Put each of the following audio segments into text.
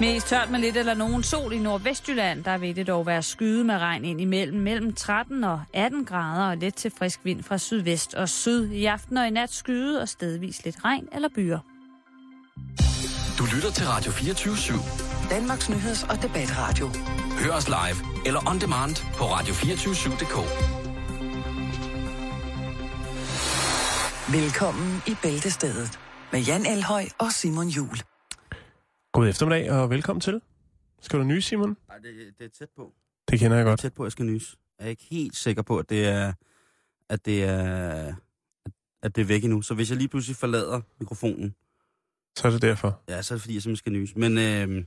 Mest tørt med lidt eller nogen sol i Nordvestjylland. Der vil det dog være skyde med regn ind imellem mellem 13 og 18 grader og let til frisk vind fra sydvest og syd. I aften og i nat skyde og stedvis lidt regn eller byer. Du lytter til Radio 24 /7. Danmarks nyheds- og debatradio. Hør os live eller on demand på radio247.dk. Velkommen i Bæltestedet med Jan Elhøj og Simon Jul. God eftermiddag og velkommen til. Skal du nyse, Simon? Nej, det, det er tæt på. Det kender jeg Jeg er godt. tæt på, at jeg skal nys. Jeg er ikke helt sikker på, at det er, at det er, at, det er væk endnu. Så hvis jeg lige pludselig forlader mikrofonen, Så er det derfor. ja, så er det fordi, jeg simpelthen skal nys. Men øh,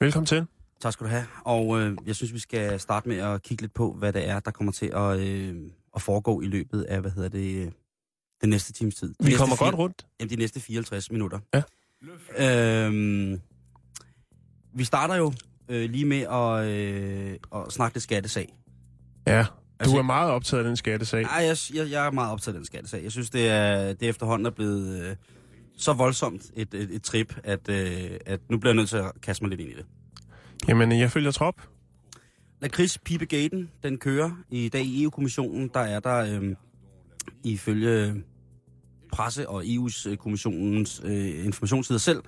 Velkommen til. tak skal du have. Og øh, jeg synes, vi skal starte med at kigge lidt på, hvad det er, der kommer til at, øh, at foregå i løbet af, hvad hedder det, øh, den næste times tid. De Vi kommer fire- godt rundt. Jamen, de næste 54 minutter. Ja. Øhm, vi starter jo øh, lige med at, øh, at snakke lidt skattesag. Ja, du Altså- er meget optaget af den skattesag. Nej, jeg, jeg, jeg er meget optaget af den skattesag. Jeg synes, det er, det efterhånden er blevet øh, så voldsomt et, et, et trip, at, øh, at nu bliver jeg nødt til at kaste mig lidt ind i det. Jamen, jeg følger trop. Lakrids Pipe Gaten, den kører i dag i EU-kommissionen. Der er der øh, ifølge presse og EU's øh, kommissionens øh, informationssider selv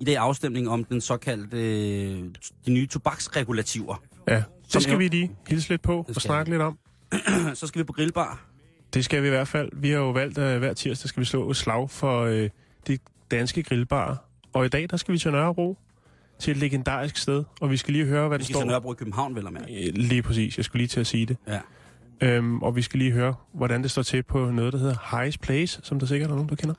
i dag afstemning om den såkaldte øh, de nye tobaksregulativer. Ja, det skal vi lige hilse lidt på Det og skal snakke lidt om. så skal vi på grillbar. Det skal vi i hvert fald. Vi har jo valgt, at hver tirsdag skal vi slå et slag for øh, de danske grillbarer. Og i dag, der skal vi til Nørrebro til et legendarisk sted. Og vi skal lige høre, hvad Vi der skal står. til Nørrebro i København, vel og mærke. Øh, Lige præcis. Jeg skulle lige til at sige det. Ja. Øhm, og vi skal lige høre, hvordan det står til på noget, der hedder Highest Place, som der sikkert er nogen, der kender.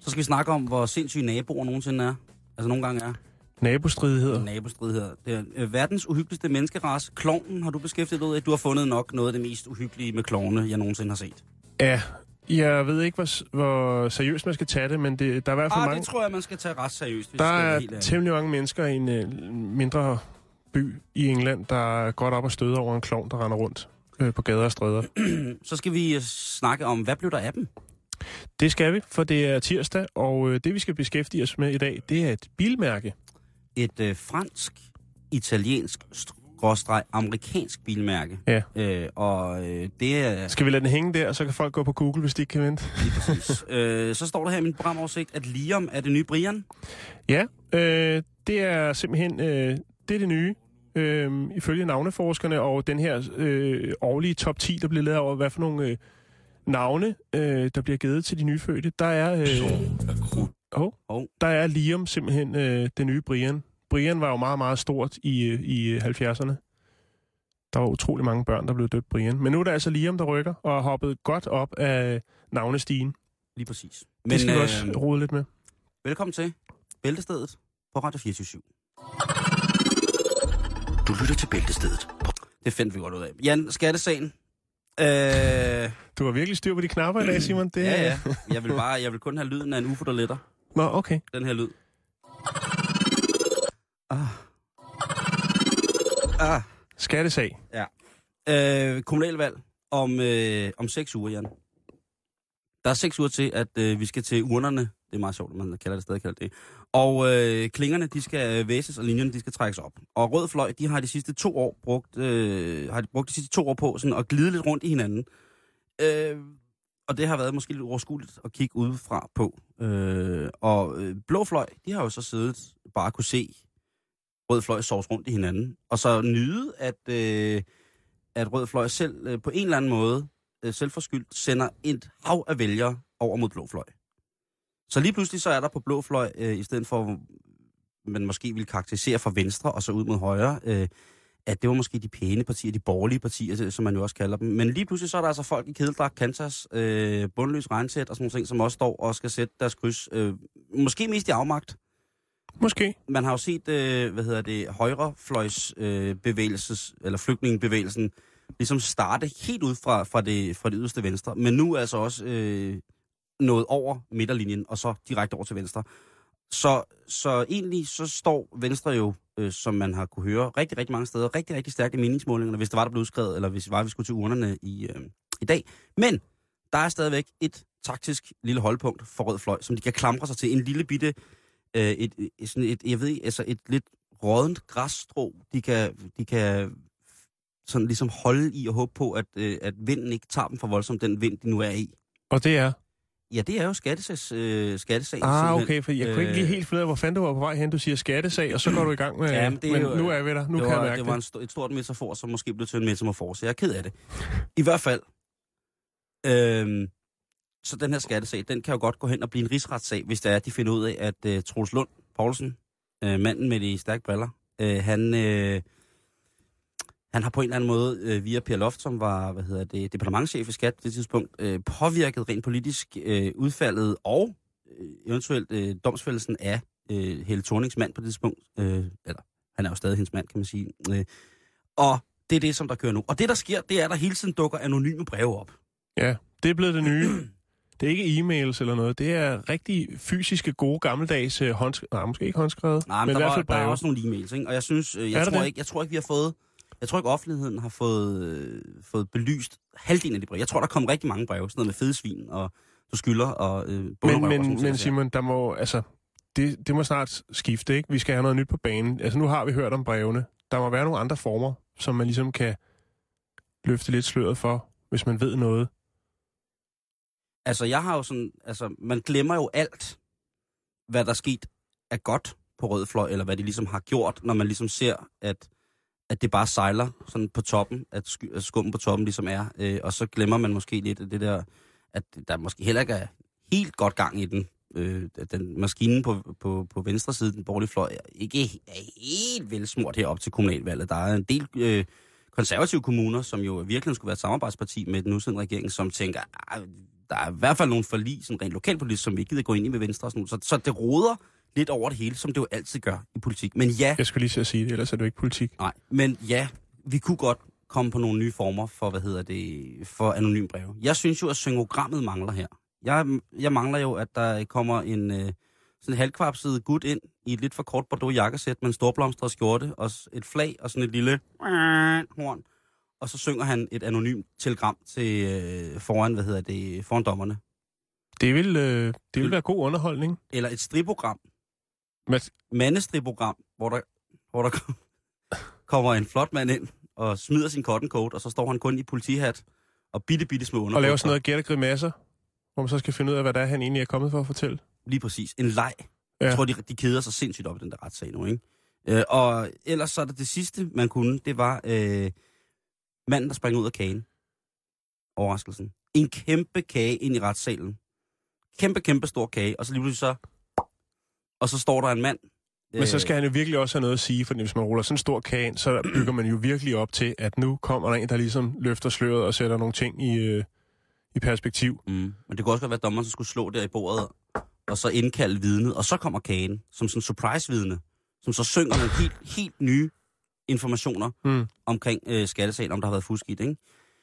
Så skal vi snakke om, hvor sindssyge naboer nogensinde er. Altså nogle gange er. Nabostridigheder. Nabostridigheder. Det er øh, verdens uhyggeligste menneskerace. Klovnen har du beskæftiget dig ud af. Du har fundet nok noget af det mest uhyggelige med klovne, jeg nogensinde har set. Ja, jeg ved ikke, hvor, hvor seriøst man skal tage det, men det, der er i hvert fald Ah, mange... det tror jeg, man skal tage ret seriøst. Hvis Der er helt temmelig mange mennesker i en øh, mindre by i England, der er godt op og støder over en klovn, der render rundt øh, på gader og stræder. Så skal vi øh, snakke om, hvad blev der af dem? Det skal vi, for det er tirsdag, og øh, det vi skal beskæftige os med i dag, det er et bilmærke. Et øh, fransk, italiensk, skråstreg, amerikansk bilmærke. Ja. Øh, og øh, det er Skal vi lade den hænge der, så kan folk gå på Google, hvis de ikke kan vente? lige præcis. øh, så står der her i min programoversigt, at Liam er det nye Brian. Ja, øh, det er simpelthen øh, det, er det nye. Øh, ifølge navneforskerne og den her øh, årlige top 10, der bliver lavet over, hvad for nogle øh, navne, øh, der bliver givet til de nyfødte, der er, øh, oh, Hov. der er Liam simpelthen øh, det nye Brian. Brian var jo meget, meget stort i, øh, i øh, 70'erne. Der var utrolig mange børn, der blev døbt Brian. Men nu er det altså Liam, der rykker og har hoppet godt op af navnestigen. Lige præcis. Men, det skal vi også rode lidt med. velkommen til Bæltestedet på Radio 24 Du lytter til Bæltestedet Det fandt vi godt ud af. Jan, skattesagen. Øh, Du har virkelig styr på de knapper i dag, Simon. Det, ja, ja. Jeg vil bare, jeg vil kun have lyden af en ufo, der letter. Nå, okay. Den her lyd. Ah. Ah. Skattesag. Øh, kommunalvalg om, øh, om seks uger, Jan. Der er seks uger til, at øh, vi skal til urnerne. Det er meget sjovt, at man kalder det stadig kalder det. Og øh, klingerne, de skal øh, væses, og linjerne, de skal trækkes op. Og Rød Fløj, de har de sidste to år brugt, øh, har de brugt de sidste to år på sådan at glide lidt rundt i hinanden. Øh, og det har været måske lidt overskueligt at kigge udefra på. Øh, og øh, Blå Fløj, de har jo så siddet bare kunne se Rød Fløj sovs rundt i hinanden. Og så nyde, at... Øh, at Rød Fløj selv øh, på en eller anden måde, øh, selvforskyldt, sender et hav af vælgere over mod Blå Fløj. Så lige pludselig så er der på Blå Fløj, øh, i stedet for, man måske ville karakterisere fra venstre og så ud mod højre, øh, at det var måske de pæne partier, de borgerlige partier, som man jo også kalder dem. Men lige pludselig så er der altså folk i kedeldragt, Kansas, øh, bundløs regnsæt og sådan nogle ting, som også står og skal sætte deres kryds. Øh, måske mest i afmagt. Måske. Man har jo set, øh, hvad hedder det, højrefløjs øh, bevægelses, eller flygtningebevægelsen, ligesom starte helt ud fra, fra, det, fra det yderste venstre, men nu altså også øh, nået over midterlinjen, og så direkte over til venstre. Så, så egentlig så står Venstre jo, øh, som man har kunne høre rigtig, rigtig mange steder, rigtig, rigtig stærkt i meningsmålingerne, hvis det var, der blev udskrevet, eller hvis det var, vi skulle til urnerne i, øh, i dag. Men der er stadigvæk et taktisk lille holdpunkt for Rød Fløj, som de kan klamre sig til. En lille bitte, øh, et, et, sådan et, jeg ved ikke, altså et lidt rådent græsstrå, de kan, de kan sådan ligesom holde i og håbe på, at, øh, at vinden ikke tager dem for voldsomt, den vind, de nu er i. Og det er? Ja, det er jo skattesags, øh, skattesag. Ah, okay, for jeg kunne ikke lige helt finde ud af, hvor fanden du var på vej hen. Du siger skattesag, og så går du i gang med... Ja, men det men jo- nu er vi der. Nu det kan var, jeg mærke det var en st- et stort metafor, som måske blev til en metafor, så jeg er ked af det. I hvert fald, øhm, så den her skattesag, den kan jo godt gå hen og blive en rigsretssag, hvis det er, at de finder ud af, at øh, Troels Lund Poulsen, øh, manden med de stærke briller, øh, han, øh, han har på en eller anden måde, øh, via Per Loft, som var hvad hedder det, departementchef i Skat på det tidspunkt, øh, påvirket rent politisk øh, udfaldet og øh, eventuelt øh, domsfældelsen af øh, Helle Thornings mand på det tidspunkt. Øh, eller, han er jo stadig hendes mand, kan man sige. Øh, og det er det, som der kører nu. Og det, der sker, det er, at der hele tiden dukker anonyme breve op. Ja, det er blevet det nye. Det er ikke e-mails eller noget. Det er rigtig fysiske, gode, gammeldags øh, håndskrevet. Nej, måske ikke håndskrevet, Nej, men, men i der, hvert var, fald der er også nogle e-mails, ikke? Og jeg synes, øh, jeg tror, det? ikke, jeg tror ikke, vi har fået... Jeg tror ikke, offentligheden har fået, øh, fået belyst halvdelen af de breve. Jeg tror, der kom rigtig mange breve. Sådan noget med fede svin, og du skylder, og øh, Men, bunderøv og sådan men, men. Simon, der må, altså, det, det må snart skifte, ikke? Vi skal have noget nyt på banen. Altså, nu har vi hørt om brevene. Der må være nogle andre former, som man ligesom kan løfte lidt sløret for, hvis man ved noget. Altså, jeg har jo sådan... Altså, man glemmer jo alt, hvad der er sket er godt på Rød Fløj, eller hvad de ligesom har gjort, når man ligesom ser, at, at det bare sejler sådan på toppen, at, sk- at skummen på toppen ligesom er. Øh, og så glemmer man måske lidt det der, at der måske heller ikke er helt godt gang i den. Øh, den maskinen på, på, på venstre side, den borgerlige fløj, er ikke er helt velsmurt herop til kommunalvalget. Der er en del øh, konservative kommuner, som jo virkelig skulle være et samarbejdsparti med den nuværende regering, som tænker, ah, der er i hvert fald nogle forlig, sådan rent lokalpolitisk, som vi ikke gider gå ind i med Venstre og sådan noget. Så, så det råder lidt over det hele, som det jo altid gør i politik. Men ja, Jeg skulle lige at sige det, ellers er det jo ikke politik. nej, men ja, vi kunne godt komme på nogle nye former for, hvad hedder det, for anonym breve. Jeg synes jo, at syngogrammet mangler her. Jeg, jeg mangler jo, at der kommer en øh, sådan en halvkvapset gut ind i et lidt for kort bordeaux jakkesæt med en storblomstret skjorte og et flag og sådan et lille horn. Og så synger han et anonymt telegram til øh, foran, hvad hedder det, foran dommerne. Det vil, øh, det vil være god underholdning. Eller et striprogram, Men, mandestriprogram, hvor der, hvor der kom- kommer en flot mand ind og smider sin cotton coat, og så står han kun i politihat og bitte, bitte små underbukser. og lave sådan noget gæt og grimasser, hvor man så skal finde ud af, hvad det er, han egentlig er kommet for at fortælle. Lige præcis. En leg. Ja. Jeg tror, de, de keder sig sindssygt op i den der retssag nu, ikke? Øh, og ellers så er det det sidste, man kunne, det var øh, manden, der sprang ud af kagen. Overraskelsen. En kæmpe kage ind i retssalen. Kæmpe, kæmpe stor kage. Og så lige pludselig så... Og så står der en mand. Men så skal han jo virkelig også have noget at sige, for hvis man ruller sådan en stor kage ind, så bygger man jo virkelig op til, at nu kommer der en, der ligesom løfter sløret og sætter nogle ting i, øh, i perspektiv. Mm. Men det kunne også godt være, at dommeren så skulle slå der i bordet, og så indkalde vidnet, og så kommer kagen, som sådan en surprise-vidne, som så synger nogle helt, helt nye informationer Mm. omkring øh, skattesagen, om der har været fusk i det, ikke?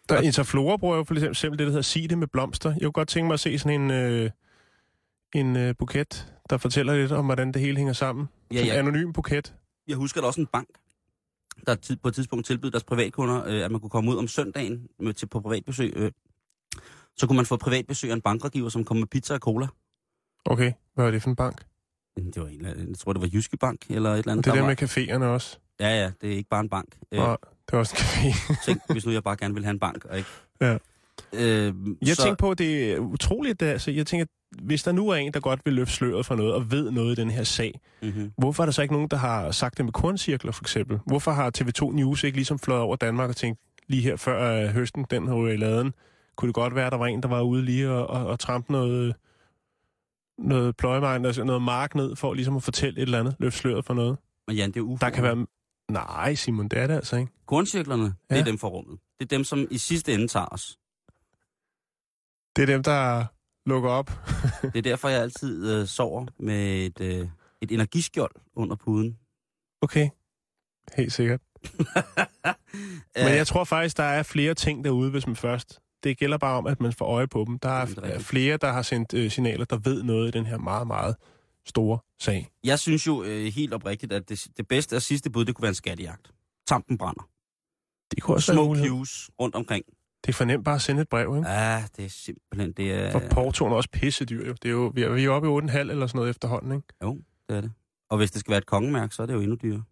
Der er Interflora bruger jo for eksempel det, der hedder Sig det med blomster. Jeg kunne godt tænke mig at se sådan en, øh, en øh, buket, der fortæller lidt om, hvordan det hele hænger sammen. Ja, ja. En anonym buket. Jeg husker der også en bank, der på et tidspunkt tilbød deres privatkunder, øh, at man kunne komme ud om søndagen med, til, på privatbesøg. Øh, så kunne man få privatbesøg af en bankrådgiver, som kom med pizza og cola. Okay, hvad var det for en bank? Det var en, jeg tror, det var Jyske Bank eller et eller andet. Det der var, med caféerne også. Ja, ja, det er ikke bare en bank. Øh, Og det var også en café. tænk, hvis nu jeg bare gerne vil have en bank, og ikke... Ja. Øh, Jeg så, tænker på, at det er utroligt, altså, jeg tænker, hvis der nu er en, der godt vil løfte sløret for noget og ved noget i den her sag, Mm-hmm. hvorfor er der så ikke nogen, der har sagt det med korncirkler, for eksempel? Hvorfor har TV2 News ikke ligesom flået over Danmark og tænkt, lige her før øh, høsten, den har i laden, kunne det godt være, at der var en, der var ude lige og, og, og trampe noget, noget pløjemejn, altså noget mark ned, for ligesom at fortælle et eller andet, løfte sløret for noget. Men Jan, det er UFO'er. Der kan være... Nej, Simon, det er det altså ikke. Korncirklerne, det er Ja. dem for rummet. Det er dem, som i sidste ende tager os. Det er dem, der lukker op. Det er derfor, jeg altid øh, sover med et, øh, et energiskjold under puden. Okay, helt sikkert. Men jeg tror faktisk, der er flere ting derude, hvis man først... Det gælder bare om, at man får øje på dem. Der er er flere, der har sendt øh, signaler, der ved noget i den her meget, meget store sag. Jeg synes jo øh, helt oprigtigt, at det, det bedste og sidste bud, det kunne være en skattejagt. Tampen brænder. Det kunne også være Små mulighed. cues rundt omkring. Det er for nemt bare at sende et brev, ikke? Ja, det er simpelthen, det er... For portoen er også pissedyr, jo. Det er jo vi er, vi er oppe i 8,5 eller sådan noget efterhånden, ikke? Jo, det er det. Og hvis det skal være et kongemærke, så er det jo endnu dyrere.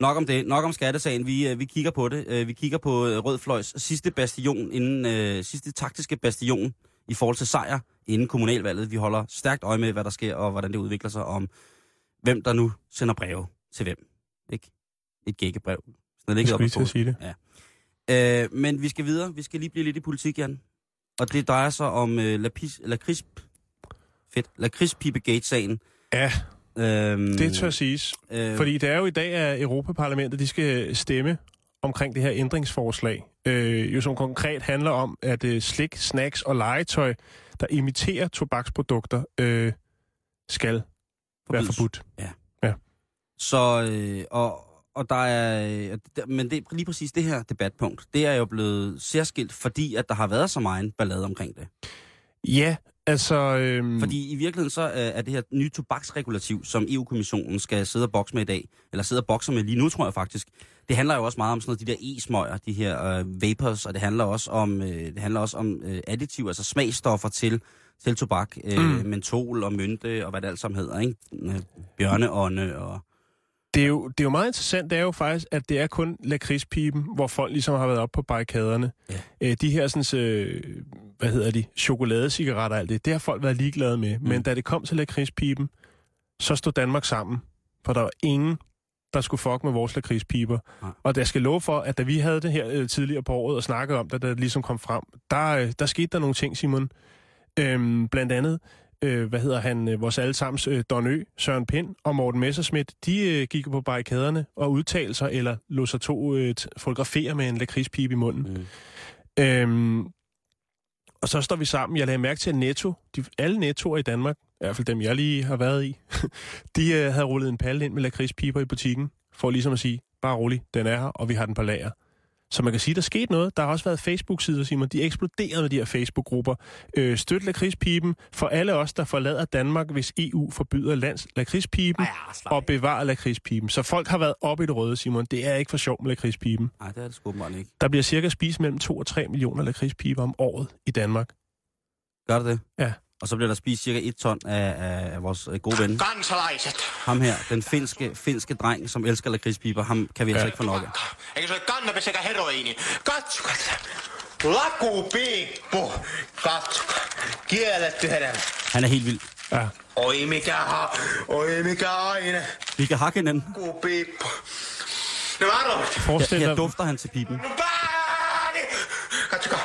Nok om det, nok om skattesagen. Vi, øh, vi kigger på det. Øh, vi kigger på øh, Rød Fløjs sidste bastion, inden, øh, sidste taktiske bastion i forhold til sejr inden kommunalvalget. Vi holder stærkt øje med, hvad der sker, og hvordan det udvikler sig, om hvem der nu sender breve til hvem. Ikke? Et gækkebrev. Sådan er det ikke op på. sige det. Øh, men vi skal videre. Vi skal lige blive lidt i politik, Jan. Og det drejer sig om øh, lakris, lakris, fedt, lakridspibegate-sagen. Ja, Øhm, det tør siges. øh, Fordi det er jo i dag, at Europaparlamentet de skal stemme omkring det her ændringsforslag. Øh, jo som konkret handler om, at øh, slik, snacks og legetøj, der imiterer tobaksprodukter, øh, skal være forbydes. forbudt. Så, øh, og, og der er, øh, men det er lige præcis det her debatpunkt, det er jo blevet særskilt, fordi at der har været så meget ballade omkring det. Ja, altså... Øh, Fordi i virkeligheden så øh, er det her nye tobaksregulativ, som EU-kommissionen skal sidde og bokse med i dag, eller sidde og bokse med lige nu, tror jeg faktisk, det handler jo også meget om sådan noget, de der e-smøger, de her øh, vapors, og det handler også om, øh, det handler også om øh, additiver, altså smagstoffer til, til tobak, øh, Mm. mm. mentol og mynte og hvad det alt sammen hedder, ikke? Øh, Bjørneånde og... det, er jo, det er jo meget interessant, det er jo faktisk, at det er kun lakridspipen, hvor folk ligesom har været op på barrikaderne. Ja. Øh, de her sådan, øh, hvad hedder de, chokoladecigaretter og alt det, det har folk været ligeglade med. Mm. Men da det kom til lakridspipen, så stod Danmark sammen. For der var ingen, der skulle fuck med vores lakridspiber. Nej. Og der skal love for, at da vi havde det her øh, tidligere på året og snakkede om det, da det ligesom kom frem, der, øh, der skete der nogle ting, Simon. Øhm, blandt andet, øh, hvad hedder han, øh, vores allesammens øh, Don Ø, Søren Pind og Morten Messerschmidt, de øh, gik på barrikaderne og udtalte sig, eller lå sig to øh, fotografere med en lakridspibe i munden. Mm. Øhm, og så står vi sammen. Jeg lagde mærke til, at Netto, de, alle Nettoer i Danmark, i hvert fald dem, jeg lige har været i, de øh, havde rullet en palle ind med lakridspiber i butikken, for ligesom at sige, bare rolig, den er her, og vi har den på lager. Så man kan sige, der skete noget. Der har også været Facebook-sider, Simon. De eksploderede med de her Facebook-grupper. Øh, støt lakridspiben for alle os, der forlader Danmark, hvis EU forbyder lands lakridspiben, og bevarer lakridspiben. Så folk har været oppe i det røde, Simon. Det er ikke for sjov med lakridspiben. Nej, det er det sgu ikke. Der bliver cirka spist mellem 2 og 3 millioner lakridspiber om året i Danmark. Gør det det? Ja. Og så bliver der spist cirka et ton af, af, af vores øh, gode ven. Ham her, den finske, finske dreng, som elsker lakridspiber, ham kan vi ja. altså ikke få nok af. Eikö se ole kannabis eikä heroiini? Katsokaa. Lakupiippu. Katsokaa. Kielletty hedelmä. Han er helt vild. Ja. Oi mikä, ha- oi mikä aine. Vi kan hakke hinanden. Lakupiippu. No varo. Forestil Her, dig, her dufter han til pipen. Katsokaa.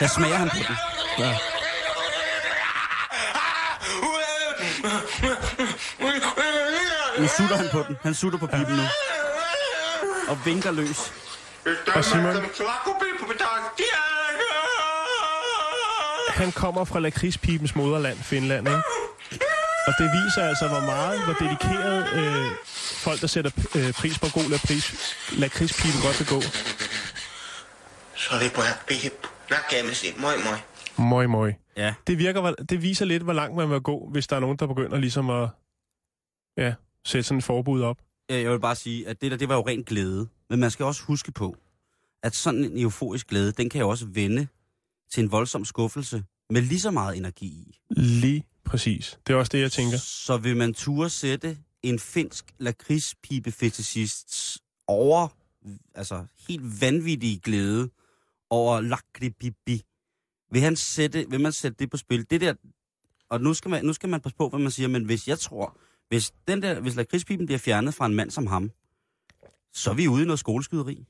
Her smager han på den. Ja. Nu sutter han på den. Han sutter på pipen nu. Og vinker løs. Og Simon? Han kommer fra lakridspibens moderland, Finland, ikke? Og det viser altså, hvor meget, hvor dedikeret øh, folk, der sætter øh, pris på god lakrids, lakridspiben godt vil gå. Se oli pojat piippu. Näkemisiin. Moi moi. Møj, møj. Ja. Det, virker, det viser lidt, hvor langt man vil gå, hvis der er nogen, der begynder ligesom at ja, sætte sådan et forbud op. Øh, Jeg vil bare sige, at det der, det var jo ren glæde. Men man skal også huske på, at sådan en euforisk glæde, den kan jo også vende til en voldsom skuffelse med lige så meget energi i. Lige præcis. Det er også det, jeg tænker. Så vil man turde sætte en finsk lakridspibe-fetishist over, altså helt vanvittig glæde over lakripipi. Vil, han sætte, vil man sætte det på spil? Det der, og nu skal, man, nu skal man passe på, hvad man siger, men hvis jeg tror, hvis, den der, hvis lakridspiben bliver fjernet fra en mand som ham, så er vi ude i noget skoleskyderi.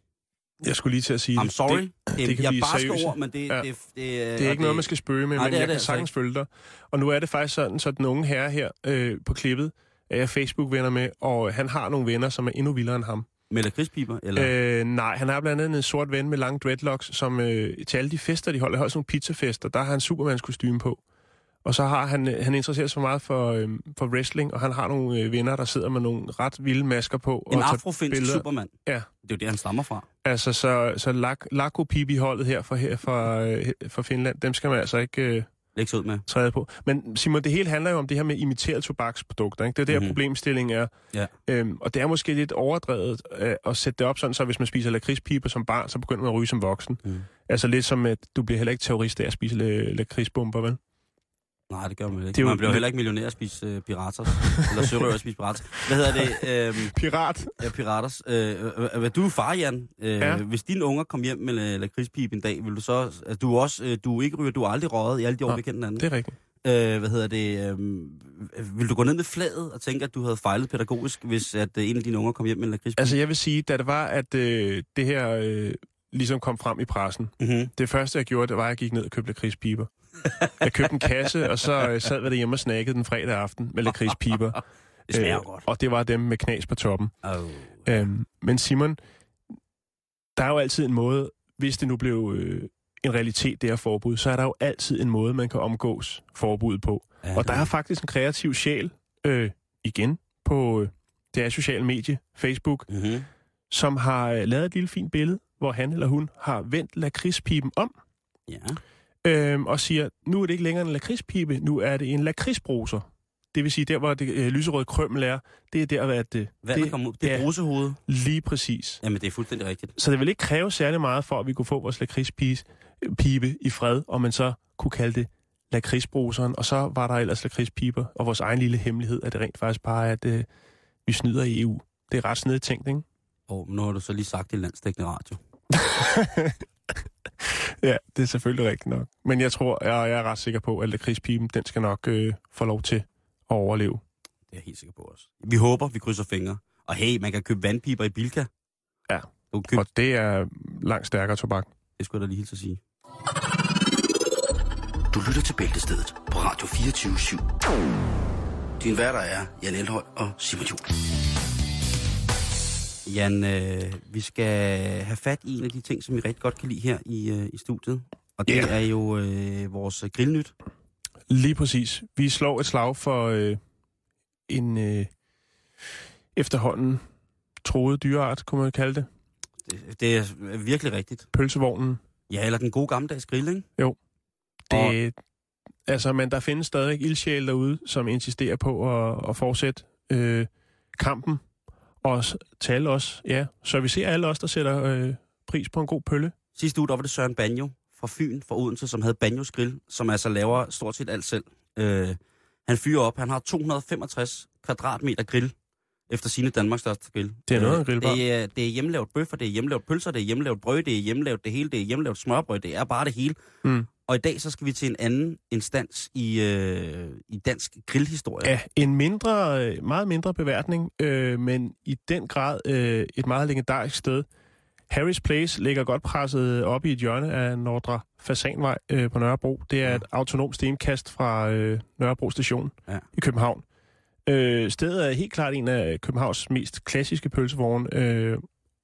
Jeg skulle lige til at sige I'm det. sorry. Det, Det, det kan jeg blive bare seriøst. ord, men det, Ja. det, det, Det er ikke noget, man skal spøge med, Nej, men det jeg det kan altså sagtens følge dig. Og nu er det faktisk sådan, så den unge herre her øh, på klippet er jeg Facebook-venner med, og han har nogle venner, som er endnu vildere end ham. Med lakridspiber? Eller? Øh, nej, han har blandt andet en sort ven med lange dreadlocks, som øh, til alle de fester, de holder, holder sådan nogle pizzafester, der har han Supermans kostume på. Og så har han, øh, han interesserer sig så meget for, øh, for wrestling, og han har nogle øh, venner, der sidder med nogle ret vilde masker på. En og afrofinsk supermand. Ja. Det er jo det, han stammer fra. Altså, så, så Lak, Lako Pibi-holdet her fra, her fra, øh, fra Finland, dem skal man altså ikke øh, Læg sig ud med. træde på. Men Simon, det hele handler jo om det her med imiteret tobaksprodukter. Ikke? Det er der, Mhm. mm-hmm. problemstillingen er. Ja. Øhm, og det er måske lidt overdrevet øh, at sætte det op sådan, så hvis man spiser lakridspiber som barn, så begynder man at ryge som voksen. Mm. Altså lidt som, at du bliver heller ikke terrorist af at spise la- lakridsbomber, vel? Nej, det gør man ikke. Det er jo- man bliver jo heller ikke millionær at spise øh, pirater. eller sørøver at spise pirater. Hvad hedder det? Øhm, Pirat. ja, piraters. Øh, øh, øh, du er far, Jan. Øh, Ja. ja. Hvis dine unger kom hjem med øh, lakridspip en dag, vil du så... Altså, du også... Øh, du er ikke ryger, du har aldrig røget i alle de år, Nå, vi kender hinanden. Det er rigtigt. Øh, hvad hedder det? Øh, vil du gå ned med fladet og tænke, at du havde fejlet pædagogisk, hvis at øh, en af dine unger kom hjem med en lakridspip? Altså, jeg vil sige, da det var, at øh, det her øh, ligesom kom frem i pressen, Mm-hmm. det første, jeg gjorde, det var, at jeg gik ned og købte lakridspiber. Jeg købte en kasse, og så øh, sad vi derhjemme og snakkede den fredag aften med lakridspiber. Det smager jo godt. Og det var dem med knas på toppen. Oh. Øhm, men Simon, der er jo altid en måde, hvis det nu blev øh, en realitet, det her forbud, så er der jo altid en måde, man kan omgås forbuddet på. Ja, Og der er faktisk en kreativ sjæl, øh, igen, på øh, det er sociale medie, Facebook, Mm-hmm. som har øh, lavet et lille fint billede, hvor han eller hun har vendt lakridspipen om, Ja. øh, og siger, nu er det ikke længere en lakridspibe, nu er det en lakridsbruser. Det vil sige, der hvor det øh, lyserøde krømmel er, det er der, at det, Vandet det kommer ud. Det er brusehovedet. lige præcis. Jamen, det er fuldstændig rigtigt. Så det vil ikke kræve særlig meget for, at vi kunne få vores lakridspibe i fred, og man så kunne kalde det lakridsbruseren, og så var der ellers lakridspiber, og vores egen lille hemmelighed, at det rent faktisk bare er, at øh, vi snyder i EU. Det er ret snedigt tænkt, ikke? Og nu har du så lige sagt det i landstækkende radio. Ja, det er selvfølgelig rigtigt nok. Men jeg tror, jeg, jeg er ret sikker på, at lakridspiben, den skal nok øh, få lov til at overleve. Det er jeg helt sikker på også. Vi håber, vi krydser fingre. Og hey, man kan købe vandpiber i Bilka. Ja. Du købe, Og det er langt stærkere tobak. det skulle jeg da lige helt at sige. Du lytter til Bæltestedet på Radio 24 Din værter er Jan Elhøj og Simon Juhl. Jan, øh, vi skal have fat i en af de ting, som vi rigtig godt kan lide her i, øh, i studiet. Og det yeah. er jo øh, vores grillnyt. Lige præcis. Vi slår et slag for øh, en øh, efterhånden troet dyreart, kunne man kalde det. Det, det er virkelig rigtigt. Pølsevognen. Ja, eller den gode gammeldags grill, ikke? Det, altså, men der findes stadig ildsjæle derude, som insisterer på at, at fortsætte øh, kampen. Og til alle os, ja. Så vi ser alle os, der sætter øh, pris på en god pølle. Sidste uge, der var det Søren Banjo fra Fyn, fra Odense, som havde Banjos Grill, som altså laver stort set alt selv. Øh, han fyrer op. Han har 265 kvadratmeter grill, efter sine Danmarks største grill. Det er noget af Øh, grillbar. Det er, det er hjemmelavet bøffer, det er hjemmelavet pølser, det er hjemmelavet brød, det er hjemmelavet det hele, det er hjemmelavet smørbrød, det er bare det hele. Mm. Og i dag så skal vi til en anden instans i, øh, i dansk grillhistorie. Ja, en mindre, meget mindre beværtning, øh, men i den grad øh, et meget legendarisk sted. Harry's Place ligger godt presset op i et hjørne af Nordre Fasanvej øh, på Nørrebro. Det er Ja. et autonomt stenkast fra øh, Nørrebro station Ja. i København. Øh, stedet er helt klart en af Københavns mest klassiske pølsevogne, øh,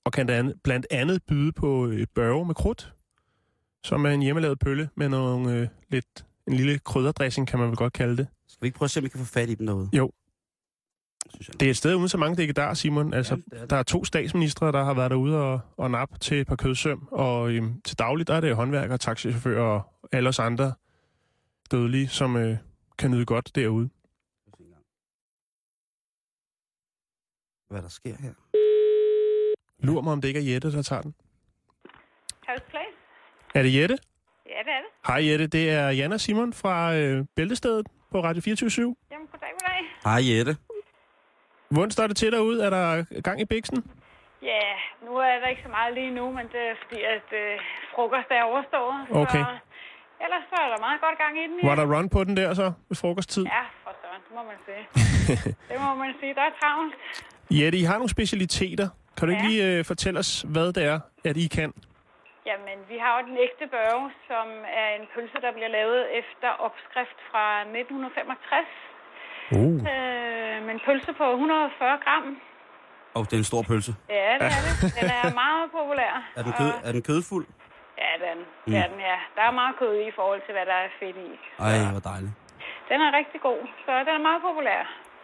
og kan blandt andet, blandt andet byde på øh, børge med krudt, som er en hjemmelavet pølle med nogle, øh, lidt, en lille krydderdressing, kan man vel godt kalde det. Skal vi ikke prøve at se, om vi kan få fat i dem derude? Jo. Synes jeg. Det er et sted uden så mange dækker Simon. Altså, Ja, det er det. der er to statsministre, der har været derude og, og nap til et par kødsøm, og øhm, til dagligt der er det håndværkere, taxichauffører og alle os andre dødelige, som øh, kan nyde godt derude. Hvad der sker her? Lur mig, om det ikke er Jette, der tager den. House Place? Er det Jette? Ja, det er det. Hej Jette, det er Jan og Simon fra øh, Bæltestedet på Radio 24 Jamen, goddag, goddag. Hej Jette. Hvordan står det til derude? Er der gang i biksen? Ja, nu er der ikke så meget lige nu, men det er fordi, at øh, frokost er overstået. Okay. Så ellers så er der meget godt gang i den. Var der run på den der så ved frokosttid? Ja, for søren, det må man sige. det må man sige. Der er travlt. Jette, I har nogle specialiteter. Kan du ikke Ja. lige øh, fortælle os, hvad det er, at I kan? Jamen, vi har jo den ægte børge, som er en pølse, der bliver lavet efter opskrift fra 1965. Uh. Øh, med en pølse på 140 gram. Og det er en stor pølse. Ja, det er det. Den er meget populær. Er den, kød, Og- er den kødfuld? Ja, det den. Det er den, ja. Der er meget kød i i forhold til, hvad der er fedt i. Ej, hvor dejligt. Den er rigtig god, så den er meget populær.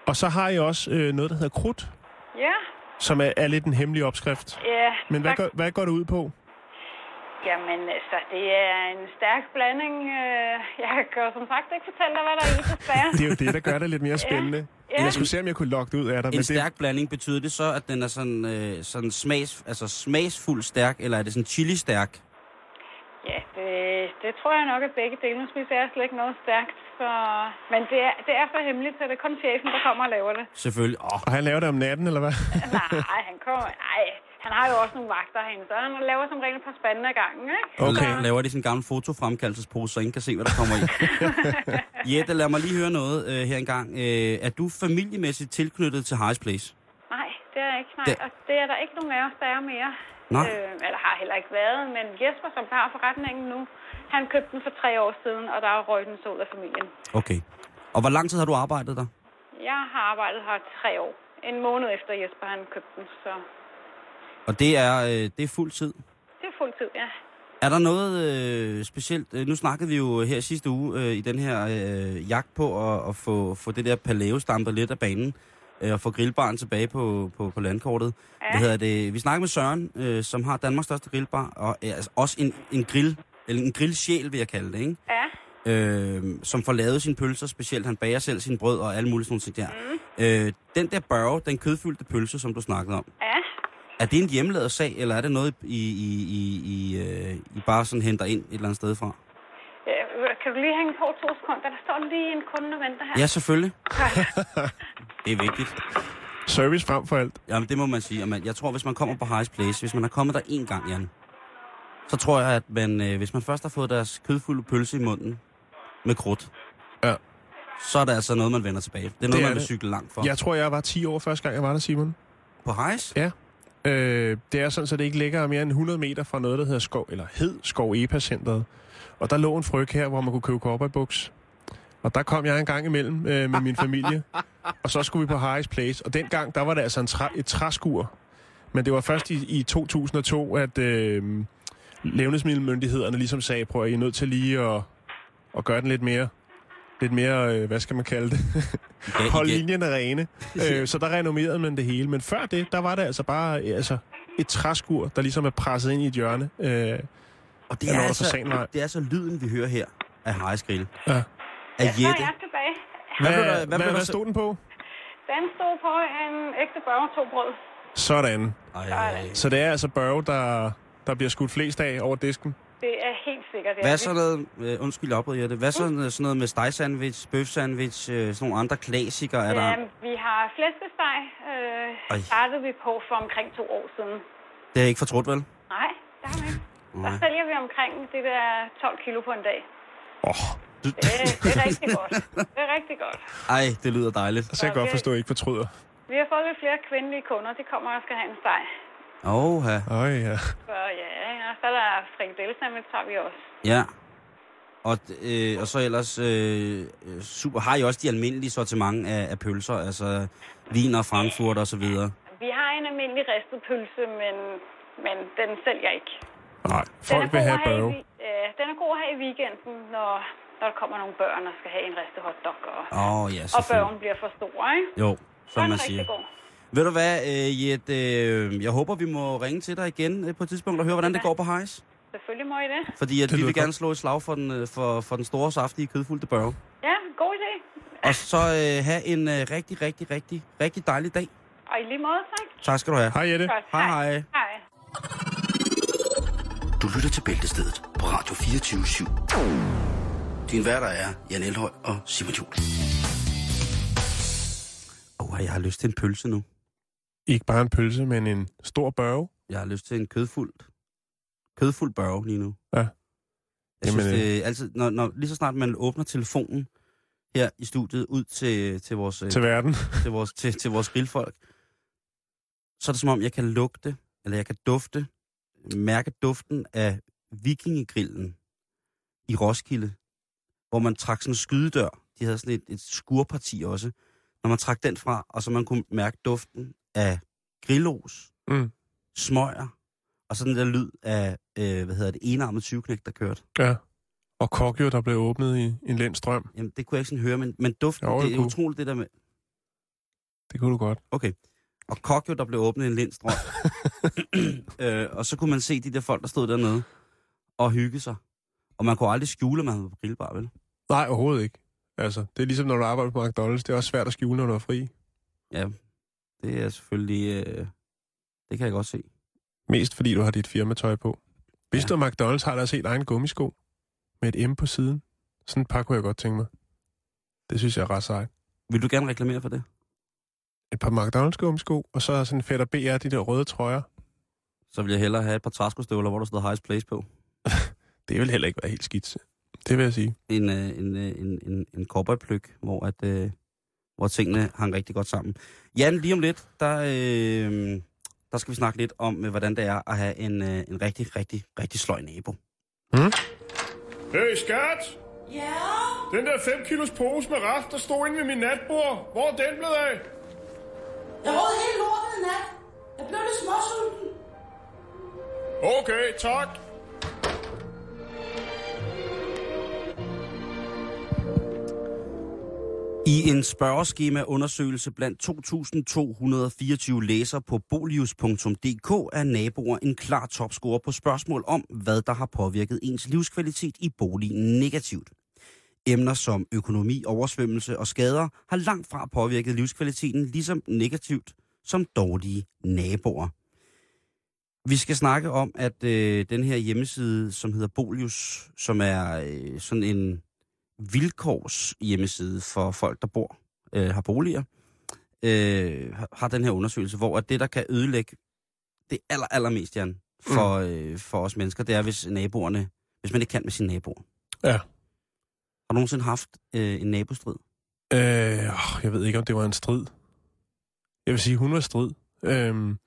Og så har I også øh, noget, der hedder krudt, Ja, som er, er lidt en hemmelig opskrift. ja. Men hvad tak. går, hvad går det ud på? Jamen, altså, det er en stærk blanding. Øh, Jeg kan jo som sagt ikke fortælle dig, hvad der er i, desværre. Det er jo det, der gør det lidt mere spændende. Ja. Jeg skulle se, om jeg kunne lokke det ud af dig. En men stærk blanding, betyder det så, at den er sådan, øh, sådan smags, altså smagsfuld stærk, eller er det sådan chili-stærk? Ja, det, det tror jeg nok, at begge dele. Nu spiser jeg slet ikke noget stærkt. Så... Men det er, det er så hemmeligt, så det er kun chefen, der kommer og laver det. Selvfølgelig. Åh, Og han laver det om natten, eller hvad? Nej, han kommer... Nej, han har jo også nogle vagter herinde, så han laver som regel et par spande ad gangen, ikke? Okay. Så laver de sådan en gammel fotofremkaldelsespose, så ingen kan se, hvad der kommer i. Jette, lad mig lige høre noget øh, her engang. Øh, er du familiemæssigt tilknyttet til Harris Place? Nej, det er jeg ikke. Nej, Det- og det er der ikke nogen af os, der er mere. Nej. Øh, eller har heller ikke været, men Jesper, som har forretningen nu, han købte den for tre år siden, og der er røg den så ud af familien. Okay. Og hvor lang tid har du arbejdet der? Jeg har arbejdet her tre år. En måned efter Jesper, han købte den, så Og det er, øh, det er fuld tid. det er fuld tid, ja. Er der noget øh, specielt? øh, Nu snakkede vi jo her sidste uge øh, i den her øh, jagt på at, at få, få det der paleo stampet lidt af banen øh, og få grillbaren tilbage på, på, på landkortet. Ja. Hvad hedder det? Vi snakker med Søren, øh, som har Danmarks største grillbar, og øh, altså også en, en grill, eller en grillsjæl, vil jeg kalde det, ikke? Ja, Øh, som får lavet sine pølser specielt. Han bager selv sin brød og alle mulige sådan ting der. Øh, den der børge, den kødfyldte pølse, som du snakkede om, ja. Er det en hjemmelavet sag, eller er det noget, I, I, I, I, øh, I bare sådan henter ind et eller andet sted fra? Kan du lige hænge på to sekunder? Der står lige en kunde og venter her. Ja, selvfølgelig. det er vigtigt. Service frem for alt. Jamen, det må man sige. Jamen, jeg tror, hvis man kommer på Highs Place, hvis man er kommet der en gang, Jan, så tror jeg, at man, øh, hvis man først har fået deres kødfulde pølse i munden med krudt, Ja. så er det altså noget, man vender tilbage. Det er noget, Det er man vil det. cykle langt for. Jeg tror, jeg var 10 år første gang, jeg var der, Simon. På Highs? Ja. Øh, det er sådan, så det ikke ligger mere end 100 meter fra noget, der hedder Skov, eller hed Skov Epa-centret. Og der lå en fryg her, hvor man kunne købe cowboybuks. Og der kom jeg en gang imellem øh, med min familie. og så skulle vi på Harris Place. Og dengang, der var det altså en træ, et træskur. Men det var først i, i 2002, at øh, levnedsmiddelmyndighederne ligesom sagde, prøv at I er nødt til lige at, at gøre den lidt mere, lidt mere, øh, hvad skal man kalde det? Igen. linjerne rene. øh, så der renommerede man det hele. Men før det, der var det altså bare øh, altså, et træskur, der ligesom er presset ind i et hjørne. Øh, Og det Ja, er, altså, det er altså lyden, vi hører her af Highs Grill. ja. Af Så er Jette. jeg tilbage. Hvad Hvad, hvad, hvad hvad, hvad stod den på? Den stod på en ægte børge to brød. Sådan. Ej, Så det er altså Børge, der, der bliver skudt flest af over disken. Det er helt sikkert. det er Hvad er det. så noget, øh, undskyld op, Jette, hvad så noget, sådan noget med stegsandwich, bøfsandwich, øh, sådan nogle andre klassikere er der? Ja, vi har flæskesteg. Øh, Ej. startede vi på for omkring to år siden. Det har jeg ikke fortrudt, vel? Nej, der har vi ikke. Der sælger vi omkring det der 12 kilo på en dag. Åh, oh, Det, det er rigtig godt. Det er rigtig godt. ej, det lyder dejligt. så kan jeg godt forstå, at I ikke fortryder. Vi har fået lidt flere kvindelige kunder. De kommer og skal have en steg. Åh, ja. Øj, ja. Så ja, og så er der frikadellesandwich, har vi også. Ja. Og, øh, og så ellers, øh, øh, super, har I også de almindelige sortiment af, af pølser, altså viner, frankfurt og så videre? Vi har en almindelig ristet pølse, men, men den sælger ikke. Nej, folk vil have Børge. vi- Ja, den er god at have i weekenden, når, når der kommer nogle børn og skal have en ristet hotdog, og, Åh, oh, ja, og børn bliver for store, ikke? Jo, Så er som den man rigtig siger. god. Ved du hvad, øh, Jet, øh, jeg håber, vi må ringe til dig igen øh, på et tidspunkt og høre, hvordan det går på hejs. Selvfølgelig må I det. Fordi at Det vi vil gerne slå et slag for den, øh, for, for den store, saftige, kødfulde børge. Ja, god idé. Og så øh, have en øh, rigtig, rigtig, rigtig, rigtig dejlig dag. Og i lige måde, tak. Tak skal du have. Hej, Jette. Godt. Hej, hej. Hej. Du lytter til Bæltestedet på Radio 24 /7. Din værter er Jan Elhøj og Simon Juhl. Åh, oh, jeg har lyst til en pølse nu. Ikke bare en pølse, men en stor Børge. Jeg har lyst til en kødfuld, kødfuld børge lige nu. Ja. Jeg synes, Jamen, øh. det er altid, når, når, lige så snart man åbner telefonen her i studiet ud til, til, vores, øh, Til verden. til, vores, til, til vores grillfolk, så er det som om, jeg kan lugte, eller jeg kan dufte, mærke duften af vikingegrillen i Roskilde, hvor man trak sådan en skydedør. De havde sådan et, et skurparti også. Når man trak den fra, og så man kunne mærke duften af grillos, Mm. smøger, og så den der lyd af, øh, hvad hedder det, enarmet syvknæk, der kørte. Ja. Og Kokjo, der blev åbnet i en lænstrøm. Jamen, det kunne jeg ikke sådan høre, men, men duften, Jo, det er kunne. utroligt det der med, Det kunne du godt. Okay. Og Kokjo, der blev åbnet en lindstrøm. øh, og så kunne man se de der folk, der stod dernede og hygge sig. Og man kunne aldrig skjule, at man var på grillbar, vel? Nej, overhovedet ikke. Altså, det er ligesom, når du arbejder på McDonald's. Det er også svært at skjule, når du er fri. Ja, det er selvfølgelig... Øh, det kan jeg godt se. Mest fordi du har dit firmatøj på. Vidste du, at McDonald's har deres helt egen gummisko? Med et M på siden. Sådan et par kunne jeg godt tænke mig. Det synes jeg er ret sejt. Vil du gerne reklamere for det? Et par McDonald's gummisko, og så sådan en fætter BR, de der røde trøjer. Så vil jeg hellere have et par træskostøvler, hvor der står highest place på. Det vil heller ikke være helt skidt. Det vil jeg sige. En, øh, en, øh, en, en, en cowboypløk, hvor, at, øh, hvor tingene hang rigtig godt sammen. Jan, lige om lidt, der, øh, der skal vi snakke lidt om, øh, hvordan det er at have en, øh, en rigtig, rigtig, rigtig sløj nabo. Hey, skat! Ja? Den der 5 kilos pose med ret, der stod inde ved min natbord. Hvor er den blevet af? Jeg råd helt lortet i nat. Jeg blev lidt småsulten. Okay, tak. I en spørgeskema-undersøgelse blandt 2.224 læsere på bolius.dk er naboer en klar topscorer på spørgsmål om, hvad der har påvirket ens livskvalitet i boligen negativt. Emner som økonomi, oversvømmelse og skader har langt fra påvirket livskvaliteten ligesom negativt som dårlige naboer. Vi skal snakke om, at øh, den her hjemmeside, som hedder Bolius, som er øh, sådan en vilkårs hjemmeside for folk, der bor, øh, har boliger, øh, har- den her undersøgelse, hvor at det, der kan ødelægge det aller, allermest, Jan, for, mm. øh, for os mennesker, det er, hvis naboerne, hvis man ikke kan med sine naboer. Ja. Har du nogensinde haft øh, en nabostrid? Øh, jeg ved ikke, om det var en strid. Jeg vil sige, hun var strid. Øhm,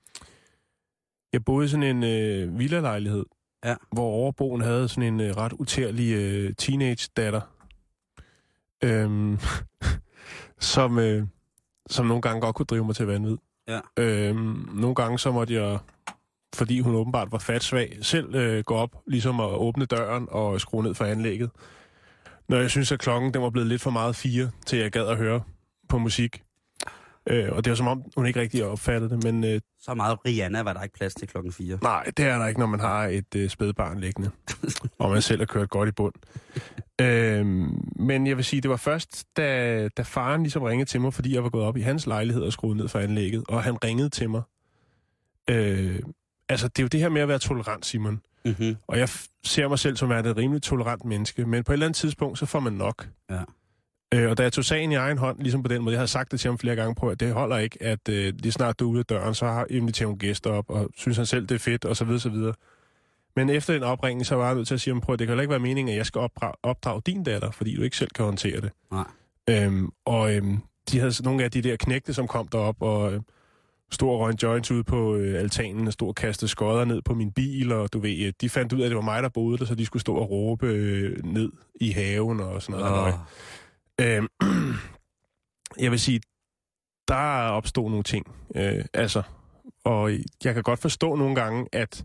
jeg boede i sådan en øh, villalejlighed, Ja. hvor overboen havde sådan en øh, ret utærlig øh, teenage-datter, øhm, som, øh, som nogle gange godt kunne drive mig til vanvid. Ja. Øhm, nogle gange så måtte jeg, fordi hun åbenbart var fatsvag, selv øh, gå op, ligesom at åbne døren og skrue ned for anlægget. Når jeg synes, at klokken den var blevet lidt for meget fire, til jeg gad at høre på musik. Øh, og det var som om, hun ikke rigtig opfattede det, men øh, Så meget Rihanna var der ikke plads til klokken 4. nej, det er der ikke, når man har et øh, spædbarn liggende, og man selv har kørt godt i bund. Øh, men jeg vil sige, det var først, da, da faren ligesom ringede til mig, fordi jeg var gået op i hans lejlighed og skruet ned for anlægget, og han ringede til mig. Øh, altså, det er jo det her med at være tolerant, Simon. Mm-hmm. Og jeg ser mig selv som værende et rimelig tolerant menneske, men på et eller andet tidspunkt, så får man nok. Ja. Øh, og da jeg tog sagen i egen hånd, ligesom på den måde, jeg har sagt det til ham flere gange på, at det holder ikke, at øh, lige snart du er ude af døren, så har inviterer hun gæster op, og synes han selv, det er fedt, og så videre, så videre. Men efter den opringning, så var jeg nødt til at sige, prøv, at det kan ikke være meningen, at jeg skal opdrage, opdrage din datter, fordi du ikke selv kan håndtere det. Nej. Øhm, og øhm, de havde nogle af de der knægte, som kom derop og øh, stod og røg joints ude på øh, altanen og stod og kastede skodder ned på min bil, og du ved, øh, de fandt ud af, at det var mig, der boede der, så de skulle stå og råbe øh, ned i haven og sådan noget. Oh. Øh, jeg vil sige, der opstod nogle ting. Øh, altså, og jeg kan godt forstå nogle gange, at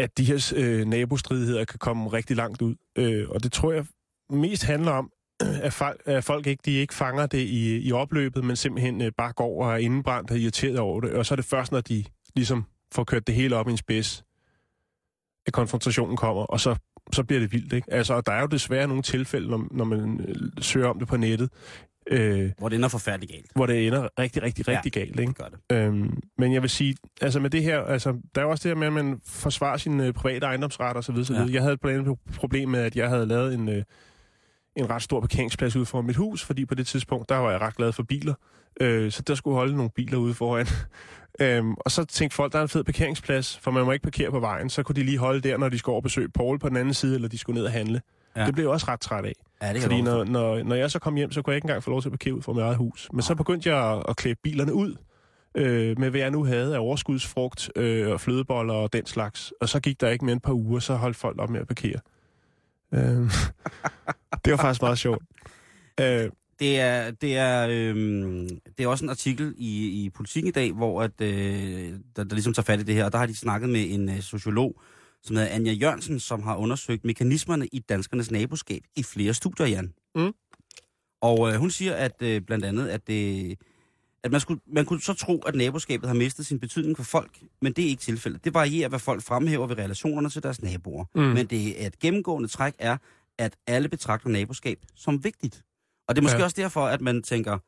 at de her øh, nabostridigheder kan komme rigtig langt ud. Øh, og det tror jeg mest handler om, at, folk, at folk ikke, de ikke fanger det i, i opløbet, men simpelthen øh, bare går og er indebrændt og irriteret over det. Og så er det først, når de ligesom får kørt det hele op i en spids, at konfrontationen kommer, og så, så bliver det vildt. Ikke? Altså, og der er jo desværre nogle tilfælde, når, når man øh, søger om det på nettet, øh, hvor det ender forfærdeligt galt. hvor det ender rigtig, rigtig, rigtig ja, galt. Ikke? Det gør det. Øhm, men jeg vil sige, altså med det her, altså, der er jo også det her med, at man forsvarer sin øh, private ejendomsret og så videre, så Ja. videre. Jeg havde et blandt andet problem med, at jeg havde lavet en, øh, en ret stor parkeringsplads ude foran mit hus, fordi på det tidspunkt, der var jeg ret glad for biler. Øh, så der skulle holde nogle biler ude foran. øhm, og så tænkte folk, der er en fed parkeringsplads, for man må ikke parkere på vejen. Så kunne de lige holde der, når de skulle over og besøge Paul på den anden side, eller de skulle ned og handle. Ja. Det blev jeg også ret træt af. Ja, det Fordi når, når, når jeg så kom hjem, så kunne jeg ikke engang få lov til at parkere ud fra mit eget hus. Men så begyndte jeg at, at klæde bilerne ud øh, med, hvad jeg nu havde af overskudsfrugt øh, og flødeboller og den slags. Og så gik der ikke mere end et par uger, så holdt folk op med at parkere. Øh, det var faktisk meget sjovt. Øh, Det er, det er, øhm, det er også en artikel i, i Politik i dag, hvor at, øh, der, der ligesom tager fat i det her. Og der har de snakket med en øh, sociolog, som hedder Anja Jørgensen, som har undersøgt mekanismerne i danskernes naboskab i flere studier, Jan. Mm. Og øh, hun siger, at øh, blandt andet, at, det, at man, skulle, man kunne så tro, at naboskabet har mistet sin betydning for folk, men det er ikke tilfældet. Det varierer, hvad folk fremhæver ved relationerne til deres naboer. Mm. Men det er et gennemgående træk er, at alle betragter naboskab som vigtigt. Og det er måske ja. Også derfor, at man tænker,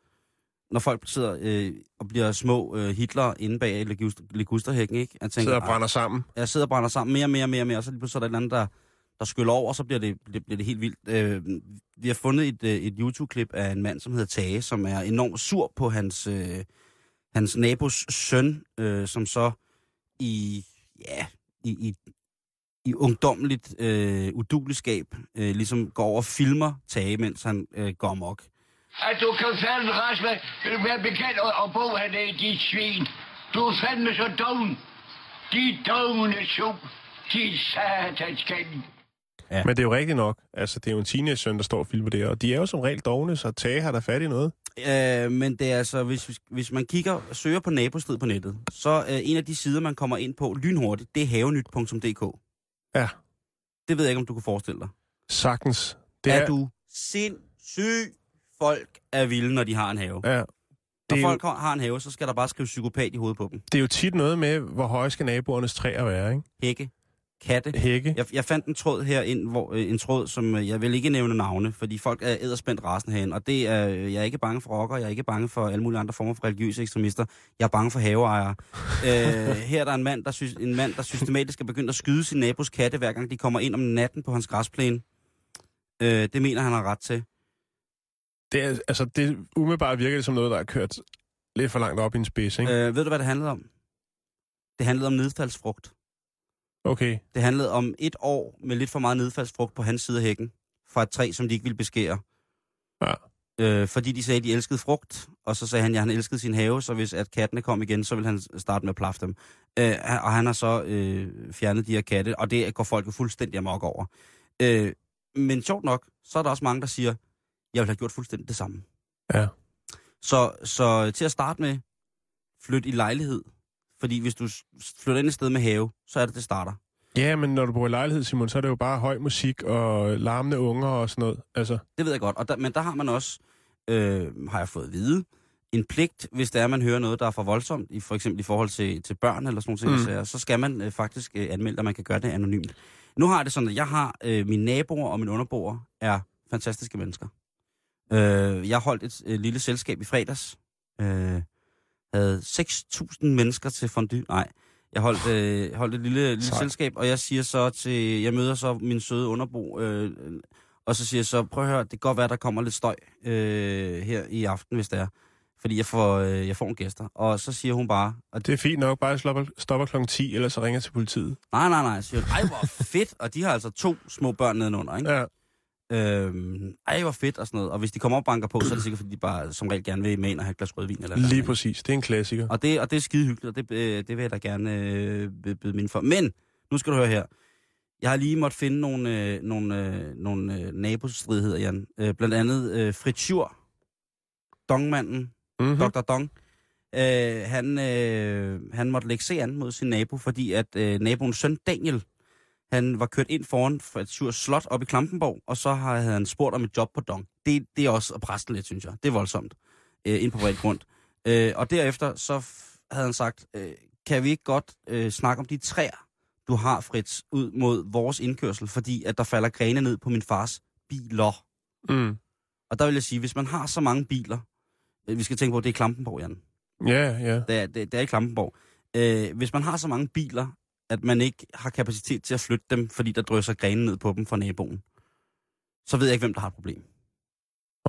når folk sidder øh, og bliver små øh, Hitler inde bag Ligusterhækken, ikke? Jeg tænker, Sidder og "Ej, brænder sammen. jeg sidder og brænder sammen mere, mere, mere, mere, og så lige pludselig er der et eller andet, der, der skyller over, og så bliver det, det, bliver det helt vildt. Øh, vi har fundet et, øh, et YouTube-klip af en mand, som hedder Tage, som er enormt sur på hans, øh, hans nabos søn, øh, som så i, ja, i, i, i ungdommeligt øh, uduligskab øh, ligesom går over og filmer Tage, mens han øh, går mok. At du kan fandme, Rasmus, vil du være bekendt og, og bo hernede, dit svin. Du er fandme så doven. De dogne sup. De satans skænden. Ja. Men det er jo rigtigt nok. Altså, det er jo en teenage-søn, der står og filmer det, og de er jo som regel dogne, så Tage har der fat i noget. Øh, men det er altså, hvis, hvis man kigger søger på nabostrid på nettet, så øh, en af de sider, man kommer ind på lynhurtigt, det er havenyt.dk. Ja. Det ved jeg ikke, om du kan forestille dig. Sagtens. Det er, er du sindssyg? Folk er vilde, når de har en have. Ja. Når Det jo, folk har- har en have, så skal der bare skrive psykopat i hovedet på dem. det er jo tit noget med, hvor høje skal naboernes træer være, ikke? Hække, katte. Hække. Jeg, jeg fandt en tråd her ind, hvor, øh, en tråd, som øh, jeg vil ikke nævne navne, fordi folk er æderspændt rasende herinde, og det er, øh, jeg er ikke bange for rockere, jeg er ikke bange for alle mulige andre former for religiøse ekstremister, jeg er bange for haveejere. øh, her er der en mand, der, sy- en mand, der systematisk er begyndt at skyde sin nabos katte, hver gang de kommer ind om natten på hans græsplæne. Øh, det mener han har ret til. Det, er, altså, det umiddelbart virker det som noget, der er kørt lidt for langt op i en spids, ikke? Øh, ved du, hvad det handlede om? Det handlede om nedfaldsfrugt. Okay. Det handlede om et år med lidt for meget nedfaldsfrugt på hans side af hækken, fra et træ, som de ikke ville beskære. Ja. Øh, fordi de sagde, at de elskede frugt, og så sagde han, at han elskede sin have, så hvis at kattene kom igen, så ville han starte med at plaffe dem. Øh, og han har så øh, fjernet de her katte, og det går folk jo fuldstændig amok over. Øh, men sjovt nok, så er der også mange, der siger, jeg ville have gjort fuldstændig det samme. Ja. Så, så til at starte med, flyt i lejlighed. Fordi hvis du flytter ind et sted med have, så er det, det starter. Ja, men når du bor i lejlighed, Simon, så er det jo bare høj musik og larmende unger og sådan noget. Altså, Det ved jeg godt. Og der, men der har man også, øh, har jeg fået at vide, en pligt, hvis det er, man hører noget, der er for voldsomt, i, for eksempel i forhold til, til børn eller sådan noget, Mm. mm. så skal man øh, faktisk øh, anmelde, at man kan gøre det anonymt. Nu har jeg det sådan, at jeg har øh, mine naboer og mine underboer er fantastiske mennesker. Øh, jeg holdt et øh, lille selskab i fredags. Øh, havde 6.000 mennesker til fondue. Nej, jeg holdt, øh, holdt et lille, lille selskab, og jeg siger så til, jeg møder så min søde underbo, øh, og så siger jeg så, prøv at høre, det kan godt være, der kommer lidt støj øh, her i aften, hvis det er. Fordi jeg får, øh, jeg får nogle gæster. Og så siger hun bare, og det er fint nok, bare stopper, stopper kl. 10, ellers så ringer til politiet. nej, nej, nej, siger hun, ej, hvor fedt. Og de har altså to små børn nedenunder, ikke? Ja. Øhm, ej, hvor fedt og sådan noget. Og hvis de kommer op og banker på, så er det sikkert, fordi de bare som regel gerne vil med ind og have et glas rødvin. Eller Lige præcis. Det er en klassiker. Og det, og det er skide hyggeligt, og det, øh, det vil jeg da gerne øh, by- byde min for. Men, nu skal du høre her. Jeg har lige måtte finde nogle, øh, nogle, øh, nogle øh, nabostridigheder, Jan. Øh, blandt andet øh, Fritjur, dongmanden, Mm-hmm. Dr. Dong. Øh, han, øh, han måtte lægge se an mod sin nabo, fordi at øh, naboens søn Daniel, han var kørt ind foran Fritjurs slot op i Klampenborg, og så har- havde han spurgt om et job på Dong. Det, det er også at den lidt, synes jeg. Det er voldsomt. Øh, ind på bredt grund. Øh, og derefter så havde han sagt, øh, kan vi ikke godt øh, snakke om de træer, du har, Fritz, ud mod vores indkørsel, fordi at der falder grene ned på min fars biler. Mm. Og der vil jeg sige, hvis man har så mange biler, øh, vi skal tænke på, at det er Klampenborg, Jan. Ja, ja. Det er, det, det er i Klampenborg. Øh, hvis man har så mange biler, at man ikke har kapacitet til at flytte dem, fordi der drøser grene ned på dem fra naboen, så ved jeg ikke, hvem der har et problem.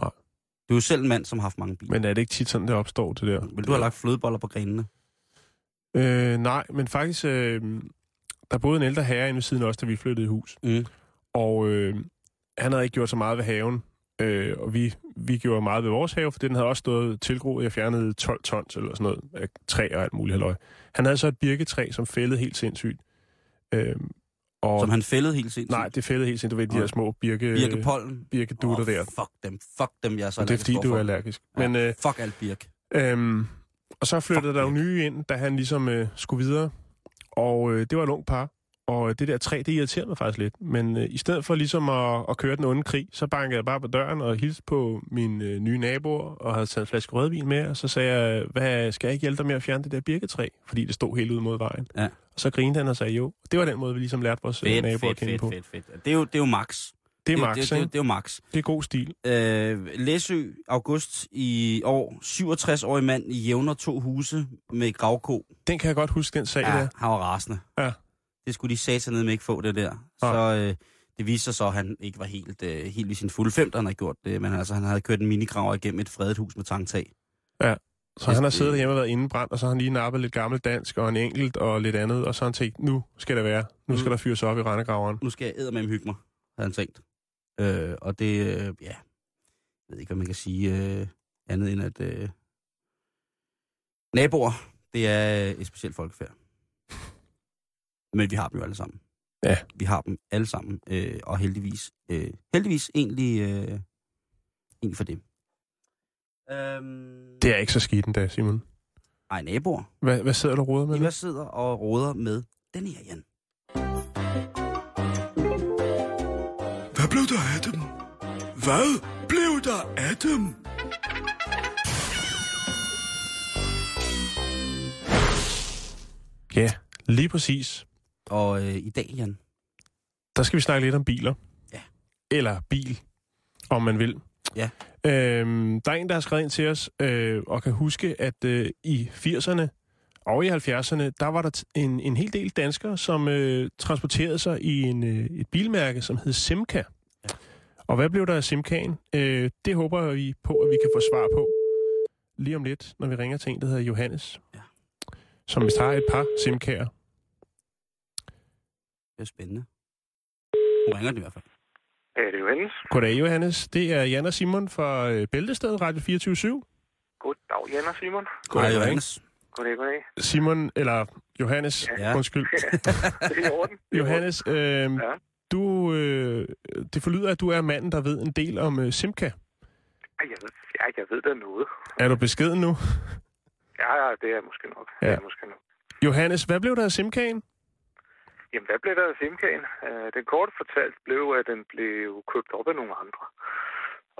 Nej. Du er jo selv en mand, som har haft mange biler. Men er det ikke tit sådan, det opstår, det der? Men du har lagt flødeboller på grenene. Øh, nej, men faktisk, øh, der boede en ældre herre inde ved siden os, da vi flyttede i hus. Mm. Og øh, han havde ikke gjort så meget ved haven. Øh, og vi, vi gjorde meget ved vores have, for den havde også stået tilgroet. Jeg fjernede 12 tons eller sådan noget af træ og alt muligt halløj. Han havde så et birketræ, som fældede helt sindssygt. Øh, og Som han fældede helt sindssygt. Nej, det fældede helt sindssygt. Du ved, de her små birke, Birkepollen. birkedutter Åh, der. Fuck dem. Fuck dem, jeg er så Og det er fordi, du er allergisk. Ja, Men, øh, fuck alt birk. Øhm, og så flyttede Fuck der jo nye ind, da han ligesom øh, skulle videre. Og øh, det var et ung par. Og det der træ, det irriterede mig faktisk lidt. Men øh, i stedet for ligesom at, at køre den onde krig, så bankede jeg bare på døren og hilste på mine øh, nye naboer, og havde taget en flaske rødvin med, og så sagde jeg, hvad, skal jeg ikke hjælpe dig med at fjerne det der birketræ? Fordi det stod helt ud mod vejen. Ja. Og så grinede han og sagde jo. Det var den måde, vi ligesom lærte vores øh, Fedt, naboer fedt, at kende fedt, på. fedt, fedt. Det er jo, det er jo max. Det er max, det, det, ikke? det er jo max. Det er god stil. Øh, Læsø, august i år, 67-årig mand i jævner to huse med gravko. Den kan jeg godt huske, den sag Ja, der. han var rasende. Ja. Det skulle de satanede med ikke få, det der. Så øh, det viste sig så, at han ikke var helt, øh, helt i sin fulde fem, da han havde gjort det. Men altså, han havde kørt en minigraver igennem et fredet hus med tangtag. Så han har siddet hjemme og været indebrændt, og så har han lige nappet lidt gammelt dansk og en enkelt og lidt andet, og så har han tænkt, nu skal det være. Nu skal Mm. der fyres op i rendegraveren. Nu skal jeg med hygge mig, havde han tænkt. Øh, og det, øh, ja, jeg ved ikke, hvad man kan sige øh, andet end at øh, naboer, det er et specielt folkefærd. Men vi har dem jo alle sammen. Ja. Vi har dem alle sammen, øh, og heldigvis, øh, heldigvis egentlig, øh, egentlig for det. Øhm, Det er ikke så skidt endda, Simon. Ej, naboer. Hvad, hvad sidder du og roder med? Eva sidder og råder med den her, Jan. Hvad blev der af dem? Hvad blev der af dem? Ja, lige præcis. Og øh, i dag, Jan, Der skal vi snakke lidt om biler. Ja. Eller bil, om man vil. Ja. Øhm, der er en, der har skrevet ind til os, øh, og kan huske, at øh, i 80'erne og i 70'erne, der var der en, en hel del danskere, som øh, transporterede sig i en, øh, et bilmærke, som hed Simca. Ja. Og hvad blev der af Simcaen? Øh, det håber vi på, at vi kan få svar på lige om lidt, når vi ringer til en, der hedder Johannes. Ja. Som vist har et par Simcaer. Det er spændende. Hun ringer det i hvert fald. Ja, det er Johannes. Goddag, Johannes. Det er Jan og Simon fra øh, Bæltestedet Radio 24 Goddag, Jan og Simon. Hej, Johannes. Goddag, goddag. Simon, eller Johannes, Ja. ja. undskyld. det er i orden. Johannes, øh, Ja. du, øh, det forlyder, at du er manden, der ved en del om øh. Ej, Jeg ved, ja, jeg ved da noget. Er du beskeden nu? Ja, ja, det er måske nok. Ja. Det er måske nok. Johannes, hvad blev der af Simcaen? Jamen, hvad blev der af Simkagen? Uh, den kort fortalt blev, at den blev købt op af nogle andre.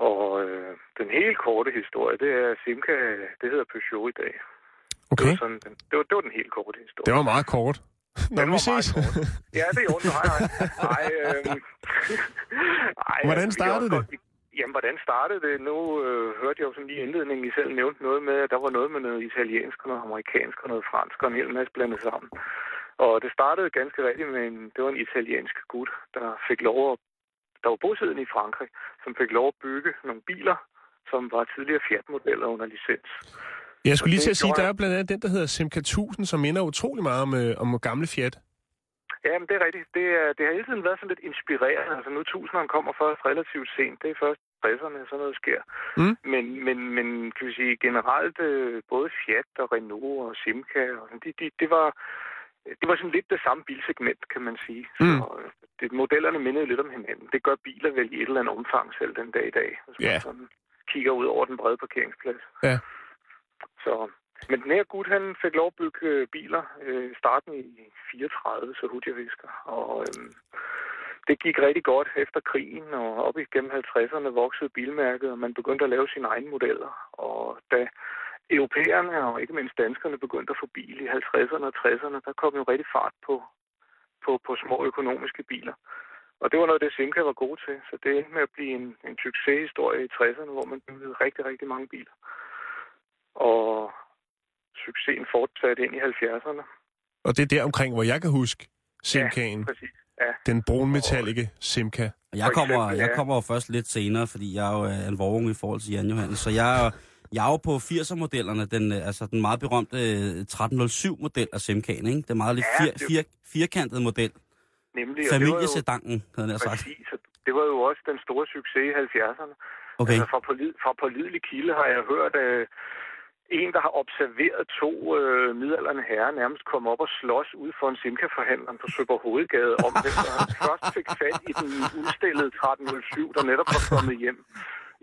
Og uh, den helt korte historie, det er, at Simca, det hedder Peugeot i dag. Det Okay, var, sådan, den, det, var, det var den helt korte historie. det var meget kort. Nå, Den vi ses. Ja, det er jo Nej, nej. Ej, øhm, ej, Hvordan altså, startede det? godt- Jamen, hvordan startede det? Nu øh, hørte jeg jo sådan lige indledningen, I selv nævnte noget med, at der var noget med noget italiensk og noget amerikansk og noget fransk og en hel masse blandet sammen. Og det startede ganske rigtigt med en, det var en italiensk gut, der fik lov at, der var bosiddende i Frankrig, som fik lov at bygge nogle biler, som var tidligere Fiat-modeller under licens. Jeg skulle lige til at sige, der er blandt andet den, der hedder Simca 1000, som minder utrolig meget om, øh, om gamle Fiat. Ja, men det er rigtigt. Det, er, det har hele tiden været sådan lidt inspirerende. Altså nu tusinderne kommer først relativt sent. Det er først 60'erne, sådan noget sker. Mm. Men, men, men kan vi sige, generelt øh, både Fiat og Renault og Simca, og sådan, de, de, det var det var sådan lidt det samme bilsegment, kan man sige. Mm. Så øh, det, modellerne mindede lidt om hinanden. Det gør biler vel i et eller andet omfang selv den dag i dag, hvis man Ja. sådan kigger ud over den brede parkeringsplads. Ja. Så, men den her gut, han fik lov at bygge øh, biler øh, starten i 34, så hurtigt jeg husker. Og øhm, det gik rigtig godt efter krigen, og op igennem 50'erne voksede bilmærket, og man begyndte at lave sine egne modeller. Og da europæerne og ikke mindst danskerne begyndte at få bil i 50'erne og 60'erne, der kom jo rigtig fart på, på, på små økonomiske biler. Og det var noget, det Simca var god til. Så det endte med at blive en, en succeshistorie i 60'erne, hvor man byggede rigtig, rigtig mange biler. Og succesen fortsatte ind i 70'erne. Og det er der omkring, hvor jeg kan huske Simcaen. Ja, præcis. Ja. Den brunmetallige Simca. Og jeg kommer, jeg kommer jo først lidt senere, fordi jeg er jo øh, en vorunge i forhold til Jan Johannes. Så jeg er, jeg er jo på 80'er-modellerne, den, øh, altså den meget berømte øh, 1307-model af Simcaen, ikke? Den meget lidt fir, det- fir, firkantede model. Nemlig, det Familiesedangen, havde jeg sagt. præcis, det var jo også den store succes i 70'erne. Okay. Altså fra, pålid, fra pålidelig kilde har jeg hørt, at en, der har observeret to øh, midalderne herrer nærmest komme op og slås ud for en Simca-forhandler på Søborg Hovedgade om, hvem der først fik fat i den udstillede 1307, der netop var kommet hjem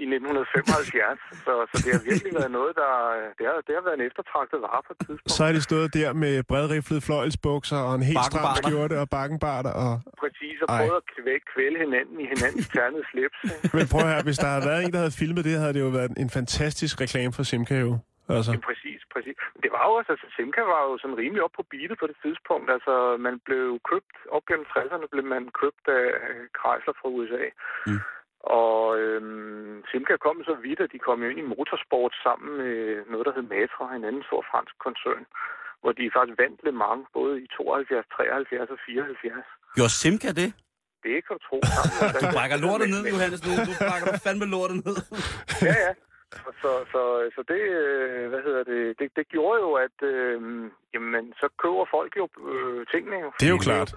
i 1975. Så, så det har virkelig været noget, der det har, det har været en eftertragtet vare på et tidspunkt. Så er de stået der med bredriflede fløjelsbukser og en helt stram skjorte og bakkenbarter. Og... Præcis, og Ej. prøvet at kvæle, kvæle hinanden i hinandens ternede slips. Men prøv høre, hvis der havde været en, der havde filmet det, havde det jo været en fantastisk reklame for Simca jo. Altså. Jamen, præcis, præcis. Det var jo også, altså Simca var jo sådan rimelig op på beatet på det tidspunkt. Altså man blev købt, op gennem 60'erne blev man købt af Chrysler fra USA. Mm. Og øhm, Simca kom så vidt, at de kom jo ind i motorsport sammen med noget, der hed Matra, en anden stor fransk koncern, hvor de faktisk vandt Le Mans både i 72, 73 og 74. Gjorde Simca det? Det kan du tro. Du brækker lortet ned, Johannes, nu. Du brækker du fandme lortet ned. Ja, ja. Så, så, så, så det, øh, hvad hedder det, det, det gjorde jo, at øh, jamen, så køber folk jo øh, tingene. Jo, Det er jo klart.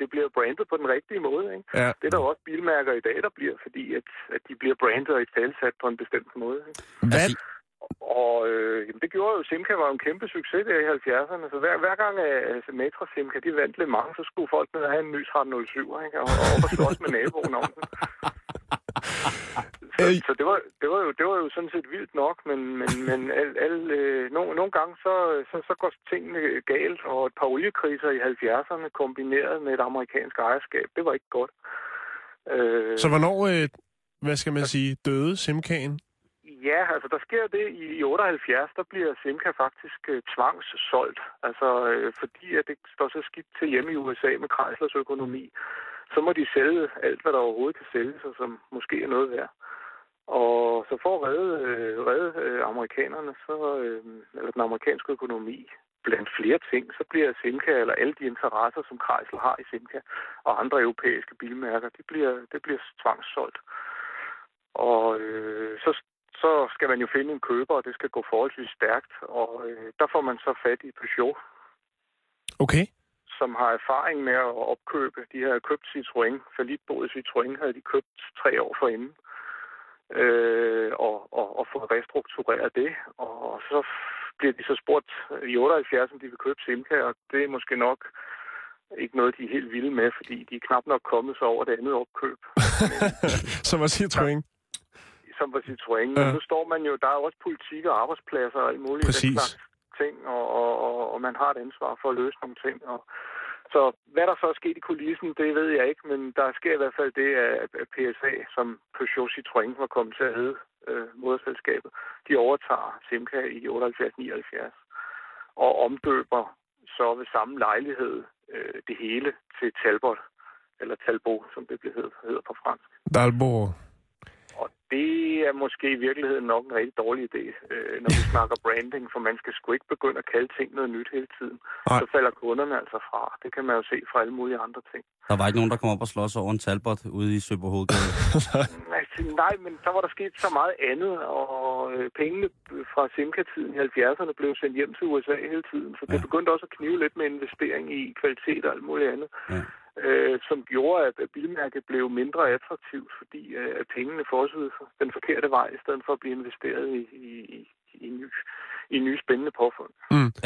Det bliver brandet på den rigtige måde. Ikke? Ja. Det er der jo også bilmærker i dag, der bliver, fordi at, at de bliver brandet og italesat på en bestemt måde. Ikke? Hvad, Altså, Og øh, jamen, det gjorde jo, Simca var en kæmpe succes der i 70'erne. Så hver, hver gang øh, altså, Matra Simca, de vandt lidt mange, så skulle folk ned og have en ny 1307, ikke? Og, og op og slås med naboen om den. Så, Øh. så det, var, det, var jo, det var jo sådan set vildt nok, men, men, men al, al, øh, nogle, nogle gange så, så, så går tingene galt, og et par oliekriser i 70'erne kombineret med et amerikansk ejerskab, det var ikke godt. Øh, så hvornår, øh, hvad skal man sige, døde Simcaen? Ja, altså der sker det i, i 78, der bliver Simca faktisk øh, tvangssolgt. Altså øh, fordi at det står så skidt til hjemme i USA med Chryslers økonomi, så må de sælge alt, hvad der overhovedet kan sælges, og som måske er noget værd. Og så for at redde, øh, redde øh, amerikanerne, så, øh, eller den amerikanske økonomi, blandt flere ting, så bliver Simca, eller alle de interesser, som Chrysler har i Simca, og andre europæiske bilmærker, det bliver, det bliver tvangssolgt. Og øh, så, så skal man jo finde en køber, og det skal gå forholdsvis stærkt. Og øh, der får man så fat i Peugeot, Okay som har erfaring med at opkøbe. De har købt Citroën, falitboet Citroën havde de købt tre år forinden. Øh, og, og, og fået restruktureret det. Og så bliver de så spurgt i 78, om de vil købe Simca, og det er måske nok ikke noget, de er helt vilde med, fordi de er knap nok kommet sig over det andet opkøb. Som var Citroën. som var Citroën. Ja. Nu står man jo, der er også politik og arbejdspladser og alt muligt. den Præcis. slags ting, og, og, og, og man har et ansvar for at løse nogle ting. Og, så hvad der så er sket i kulissen, det ved jeg ikke, men der sker i hvert fald det, at PSA, som Peugeot Citroën var kommet til at hedde øh, moderselskabet, de overtager Simca i 78-79 og omdøber så ved samme lejlighed øh, det hele til Talbot, eller Talbot, som det bliver hedder, hedder på fransk. Dalbo. Det er måske i virkeligheden nok en rigtig dårlig idé, øh, når vi snakker branding, for man skal sgu ikke begynde at kalde ting noget nyt hele tiden. Nej. Så falder kunderne altså fra. Det kan man jo se fra alle mulige andre ting. Der var ikke nogen, der kom op og slås over en talbot ude i Søborg Hovedgade. Altså, nej, men så var der sket så meget andet, og øh, pengene fra Simca-tiden i 70'erne blev sendt hjem til USA hele tiden, så det Ja. begyndte også at knive lidt med investering i kvalitet og alt muligt andet. Ja. Øh, som gjorde, at at bilmærket blev mindre attraktivt, fordi øh, at pengene fossede den forkerte vej, i stedet for at blive investeret i, i, i, i, ny, i nye spændende påfund.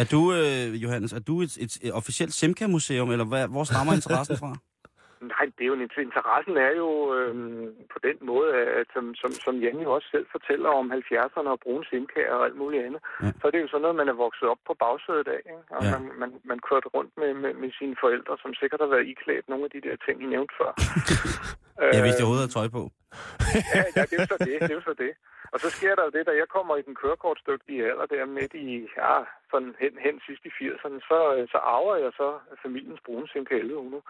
Er du, øh, Johannes, er du et, et, et officielt Simca-museum, eller hvad, hvor stammer interessen fra? Nej, det er jo, en- interessen er jo øh, på den måde, at som, som, som Jan jo også selv fortæller om 70'erne og brune simkager og alt muligt andet, Ja. ja. så er det jo sådan noget, man er vokset op på bagsædet af. Ikke? Og Ja. ja. man, man, man kørte rundt med, med, med sine forældre, som sikkert har været iklædt nogle af de der ting, I nævnte før. Jeg vidste, jeg overhovedet havde tøj på. ja, ja, det er jo så det, det er jo så det. Og så sker der jo det, da jeg kommer i den kørekortstygtige alder, der midt i, ja, sådan hen, hen sidst i 80'erne, så, øh, så arver jeg så familiens brune Simca 1100.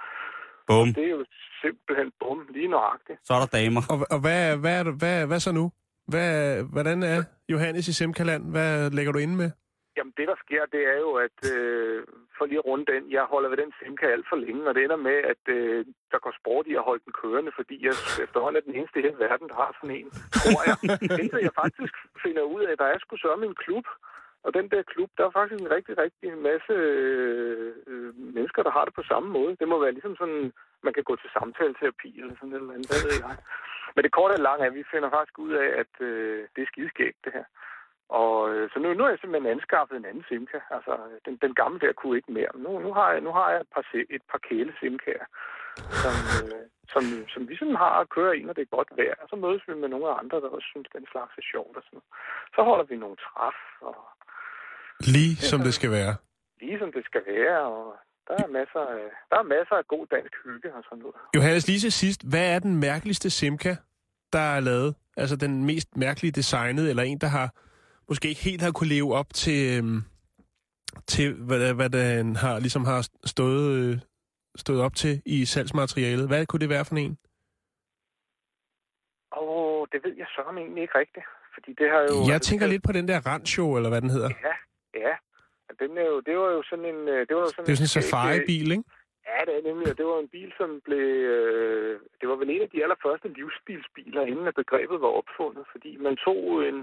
Bum. Det er jo simpelthen bum, lige nøjagtigt. Så er der damer. Og, og hvad, hvad, er du- hvad, hvad så nu? Hvad, hvordan er Johannes i Simkaland? Hvad lægger du inde med? Jamen det, der sker, det er jo, at øh, for lige at runde den, jeg holder ved den Simca alt for længe, og det ender med, at øh, der går sport i at holde den kørende, fordi jeg efterhånden er den eneste i hele verden, der har sådan en, tror jeg. Indtil jeg faktisk finder ud af, at der er sgu sørme en klub, og den der klub, der er faktisk en rigtig, rigtig masse øh, øh, mennesker, der har det på samme måde. Det må være ligesom sådan, man kan gå til samtaleterapi eller sådan et eller andet, hvad ved jeg. Men det korte og lange er, at vi finder faktisk ud af, at øh, det er skideskægt, det her. Og øh, så nu, nu har jeg simpelthen anskaffet en anden simka. Altså, den, den gamle der kunne ikke mere. Nu, nu, har, jeg, nu har jeg et par, et par kæle simkaer, som, øh, som, som vi sådan har at køre i, når det er godt vejr. Og så mødes vi med nogle andre, der også synes, den slags er sjovt og sådan noget. Så holder vi nogle træf, og Lige som det skal være. lige som det skal være, og der er masser af, der er masser af god dansk hygge og sådan noget. Johannes, lige til sidst. Hvad er den mærkeligste Simca, der er lavet? Altså den mest mærkelige designet, eller en, der har måske ikke helt har kunne leve op til, øhm, til hvad, hvad den har, ligesom har stået, øh, stået op til i salgsmaterialet. Hvad kunne det være for en? Og det ved jeg så om egentlig ikke rigtigt. Fordi det har jo... Jeg tænker lidt på den der Rancho, eller hvad den hedder. Ja, ja. Den er jo, det var jo sådan en... øh, Det, var jo sådan Det er sådan en safari-bil, ikke? Ja, det er nemlig. og Det var en bil, som blev... Øh, det var vel en af de allerførste livsbilsbiler, inden at begrebet var opfundet. Fordi man tog en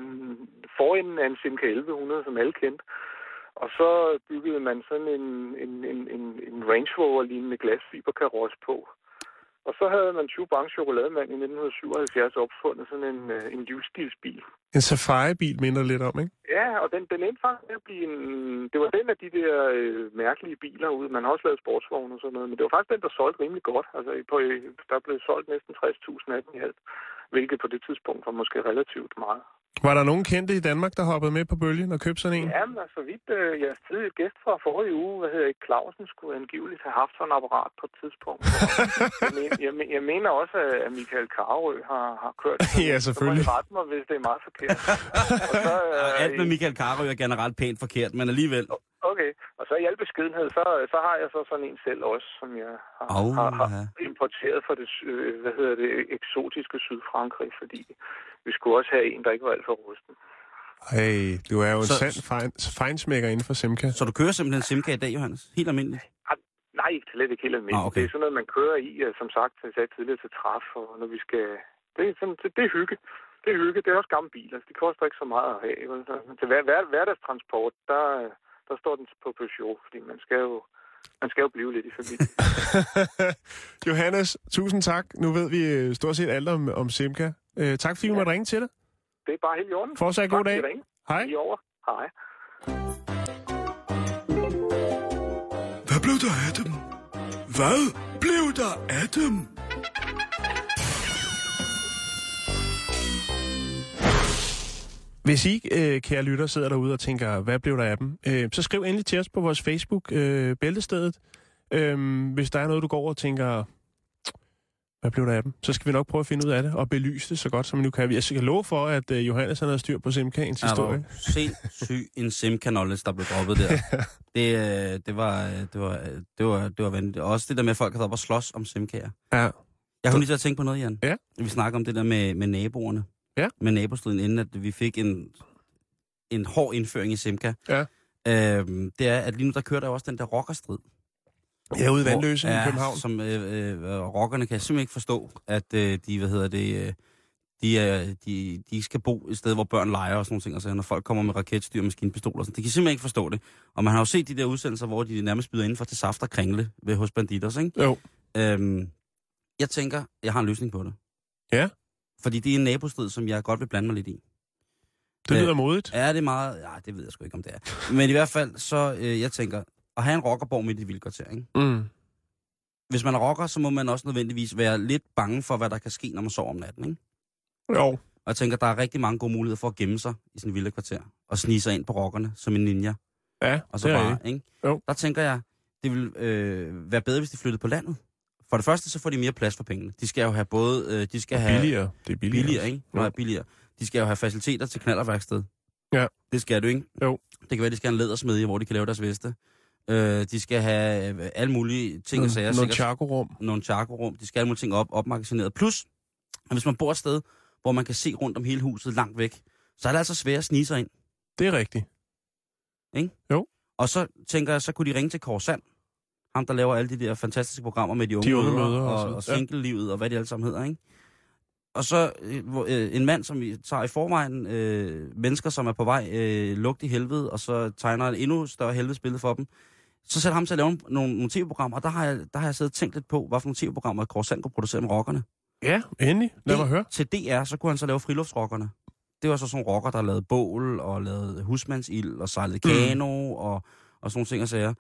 forenden af en Simca 1100, som alle kendte. Og så byggede man sådan en, en, en, en, en Range Rover-lignende glasfiberkarosse på. Og så havde man 20 Bank Chokolademand i 1977 opfundet sådan en, øh, en livsstilsbil. En safari-bil minder lidt om, ikke? Ja, og den, den endte faktisk at blive en... Det var den af de der øh, mærkelige biler ud. Man har også lavet sportsvogne og sådan noget, men det var faktisk den, der solgte rimelig godt. Altså, på, der blev solgt næsten 60.000 af den i alt, hvilket på det tidspunkt var måske relativt meget. Var der nogen kendte i Danmark, der hoppede med på bølgen og købte sådan en? Jamen, altså, vidt øh, jeres tidligere gæst fra forrige uge, hvad hedder ikke, Clausen, skulle angiveligt have haft sådan et apparat på et tidspunkt. jeg, men, jeg, men- jeg mener også, at Michael Karø har, har kørt sådan Ja, en. selvfølgelig. Så må I rette mig, hvis det er meget forkert. og så, øh, Alt med Michael Carø er generelt pænt forkert, men alligevel. Okay, og så i al beskedenhed, så, så har jeg så sådan en selv også, som jeg har, Au, har, har ja. importeret fra det, øh, hvad hedder det, eksotiske Sydfrankrig, fordi vi skulle også have en, der ikke var alt for rusten. Hey, du er jo en Så- sand fejn, fejnsmækker inden for Simca. Så du kører simpelthen Simca i dag, Johannes? Helt almindeligt? Nej, ikke slet ikke helt almindeligt. Ah, okay. Det er sådan noget, man kører i, som sagt, jeg sagde tidligere til træf, og når vi skal... Det er, sådan, det, det er hygge. Det er hygge. Det er også gamle biler. Det koster ikke så meget at have. vel? Så Til hver, hver, hverdagstransport, der, der står den på Peugeot, fordi man skal jo, man skal jo blive lidt i familie. Johannes, tusind tak. Nu ved vi stort set alt om, om Simca. Øh, tak fordi vi måtte ringe til dig. Det er bare helt i orden. Fortsat god dag. Hej. I er over. Hej. Hvad blev der af dem? Hvad blev der af dem? Hvis I, øh, kære lytter, sidder derude og tænker, hvad blev der af dem? Øh, så skriv endelig til os på vores Facebook, øh, Bæltestedet. Øh, hvis der er noget, du går og tænker, hvad blev der af dem? Så skal vi nok prøve at finde ud af det og belyse det så godt, som vi nu kan. Jeg skal love for, at øh, Johannes han har styr på Simkagens du historie. sindssyg en Simca-knowledge, der blev droppet der. det, øh, det, var, øh, det, var, det, var, det var vanvittigt. Og også det der med, at folk har op og slås om Simca'er. Ja. Jeg kunne lige at tænke på noget, Jan. Ja. Vi snakker om det der med, med naboerne. Ja. Med nabostriden, inden at vi fik en, en hård indføring i Simca. Ja. Øhm, det er, at lige nu der kører der også den der rockerstrid. Ja, ude i Hvor- Vandløse i København. som øh, øh, rockerne kan simpelthen ikke forstå, at øh, de, hvad hedder det, øh, de, er, de, de skal bo et sted, hvor børn leger og sådan nogle ting. Altså, når folk kommer med raketstyr og maskinpistoler og sådan. De kan simpelthen ikke forstå det. Og man har jo set de der udsendelser, hvor de nærmest byder indenfor til saft og kringle ved hos banditers, ikke? Jo. Øhm, jeg tænker, jeg har en løsning på det. Ja. Fordi det er en nabostrid, som jeg godt vil blande mig lidt i. Det lyder Øh, modigt. Ja, det er meget... Ja, det ved jeg sgu ikke, om det er. Men i hvert fald, så øh, jeg tænker, at have en rockerborg midt i vildkvarter, ikke? Mm. Hvis man er rocker, så må man også nødvendigvis være lidt bange for, hvad der kan ske, når man sover om natten, ikke? Jo. Og jeg tænker, der er rigtig mange gode muligheder for at gemme sig i sådan en vilde kvarter. Og snige sig ind på rockerne som en ninja. Ja, Og så det er bare, rigtigt. ikke? Jo. Der tænker jeg, det vil øh, være bedre, hvis de flyttede på landet. For det første, så får de mere plads for pengene. De skal jo have både... Øh, de skal have, billigere. Det er billigere. Billigere, ikke? Jo. Nej, billigere. De skal jo have faciliteter til knallerværksted. Ja. Det skal du, ikke? Jo. Det kan være, de skal have en lædersmedie, hvor de kan lave deres veste. Øh, de skal have øh, alle mulige ting og sager. Noget sikkert- charco-rum. Nogle charco-rum. De skal have alle mulige ting op, opmagasineret. Plus, at hvis man bor et sted, hvor man kan se rundt om hele huset langt væk, så er det altså svært at snige sig ind. Det er rigtigt. Ikke? Jo. Og så tænker jeg, så kunne de ringe til Kåre Sand. Ham, der laver alle de der fantastiske programmer med de unge, De unge mødre og og, og Ja. single-livet og hvad de alle sammen hedder, ikke? Og så øh, øh, en mand, som vi tager i forvejen øh, mennesker, som er på vej øh, lugt i helvede, og så tegner et endnu større helvedesbillede for dem. Så sætter ham til at lave nogle, nogle tv-programmer, og der har, jeg, der har jeg siddet og tænkt lidt på, hvad for nogle tv-programmer Kåre Sand kunne producere med rockerne. Ja, endelig. Lad mig høre. Til DR, så kunne han så lave friluftsrockerne. Det var så sådan rocker, der lavede bål, og lavede husmandsild, og sejlede Mm. kano, og, og sådan nogle ting og sager.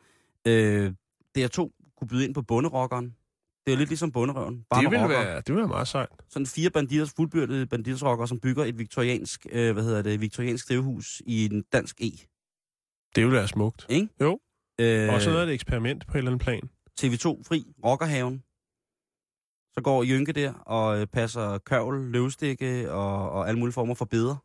Øh, DR2 kunne byde ind på bunderockeren. Det er lidt ligesom bunderøven. Bare Det ville, være, det ville være meget sejt. Sådan fire banditters, fuldbyrdede banditersrockere, som bygger et viktoriansk, øh, hvad hedder det, viktoriansk drivhus i en dansk E. Det ville være smukt. Ikke? Jo. Øh, Også noget af et eksperiment på et eller andet plan. TV2 Fri, Rockerhaven. Så går Jynke der og øh, passer kørvel, løvstikke og, og alle mulige former for beder.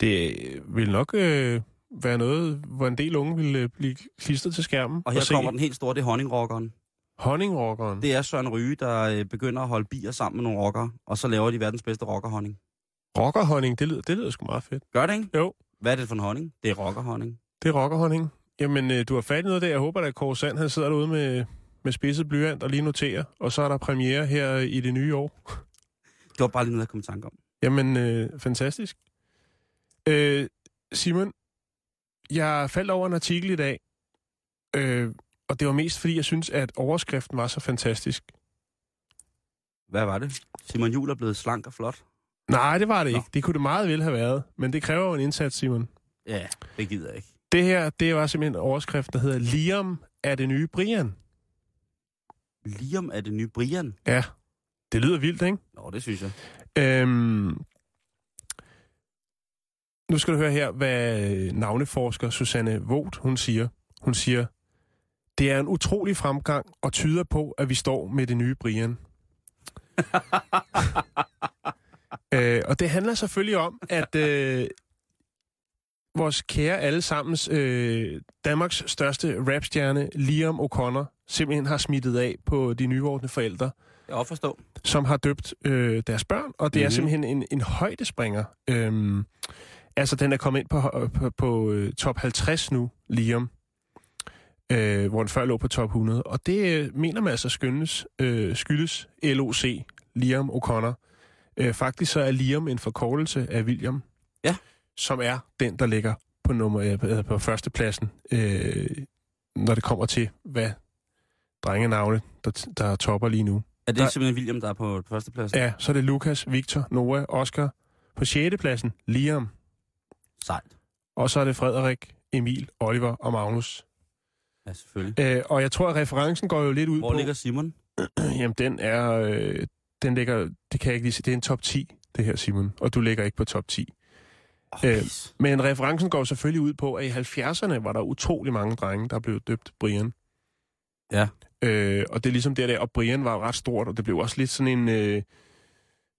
Det vil nok øh, være noget, hvor en del unge vil øh, blive klistret til skærmen. Og her se kommer den helt store, det er honningrockeren. honningrockeren. Det er Søren Ryge, der øh, begynder at holde bier sammen med nogle rockere, og så laver de verdens bedste rockerhonning. Rockerhonning, det lyder, det lyder sgu meget fedt. Gør det ikke? Jo. Hvad er det for en honning? Det er rockerhonning. Det er rockerhonning. Jamen, øh, du har fat i noget der. Jeg håber, at Kåre Sand, han sidder derude med, med spidset blyant og lige noterer. Og så er der premiere her i det nye år. Det var bare lige noget, jeg kom i tanke om. Jamen, øh, fantastisk. Øh, Simon, jeg faldt over en artikel i dag, øh, og det var mest fordi, jeg synes, at overskriften var så fantastisk. Hvad var det? Simon Jul er blevet slank og flot. Nej, det var det Nå. ikke. Det kunne det meget vel have været, men det kræver jo en indsats, Simon. Ja, det gider jeg ikke. Det her, det var simpelthen en overskrift, der hedder Liam er det nye Brian. Liam er det nye Brian. Ja, det lyder vildt, ikke? Nå, det synes jeg. Øhm, nu skal du høre her, hvad navneforsker Susanne Vogt, hun siger. Hun siger, det er en utrolig fremgang og tyder på, at vi står med det nye Brian. øh, og det handler selvfølgelig om, at øh, vores kære allesammens øh, Danmarks største rapstjerne, Liam O'Connor, simpelthen har smittet af på de nyvordne forældre Jeg forstå. som har døbt øh, deres børn, og det mm-hmm. er Mhm. simpelthen en, en højdespringer. Øhm, altså, den er kommet ind på, på, på øh, top 50 nu, Liam, øh, hvor den før lå på top 100. Og det øh, mener man altså skyndes, øh, skyldes LOC, Liam O'Connor. Øh, faktisk så er Liam en forkortelse af William, Ja. Som er den, der ligger på, nummer, øh, på førstepladsen, øh, når det kommer til, hvad drengenavne, der, der topper lige nu. Er det Der- simpelthen William, der er på førsteplads? Ja, så er det Lukas, Victor, Noah, Oscar. På 6. pladsen, Liam. Sejt. Og så er det Frederik, Emil, Oliver og Magnus. Ja, selvfølgelig. Øh, og jeg tror, at referencen går jo lidt ud Hvor på... ligger Simon? Jamen, den er... Øh, den ligger... Det kan jeg ikke lige se. Det er en top 10, det her, Simon. Og du ligger ikke på top 10. Øh, Men referencen går selvfølgelig ud på, at i 70'erne var der utrolig mange drenge, der blev døbt Brian. Ja. Øh, og det er ligesom det der, og Brian var ret stort, og det blev også lidt sådan en, øh,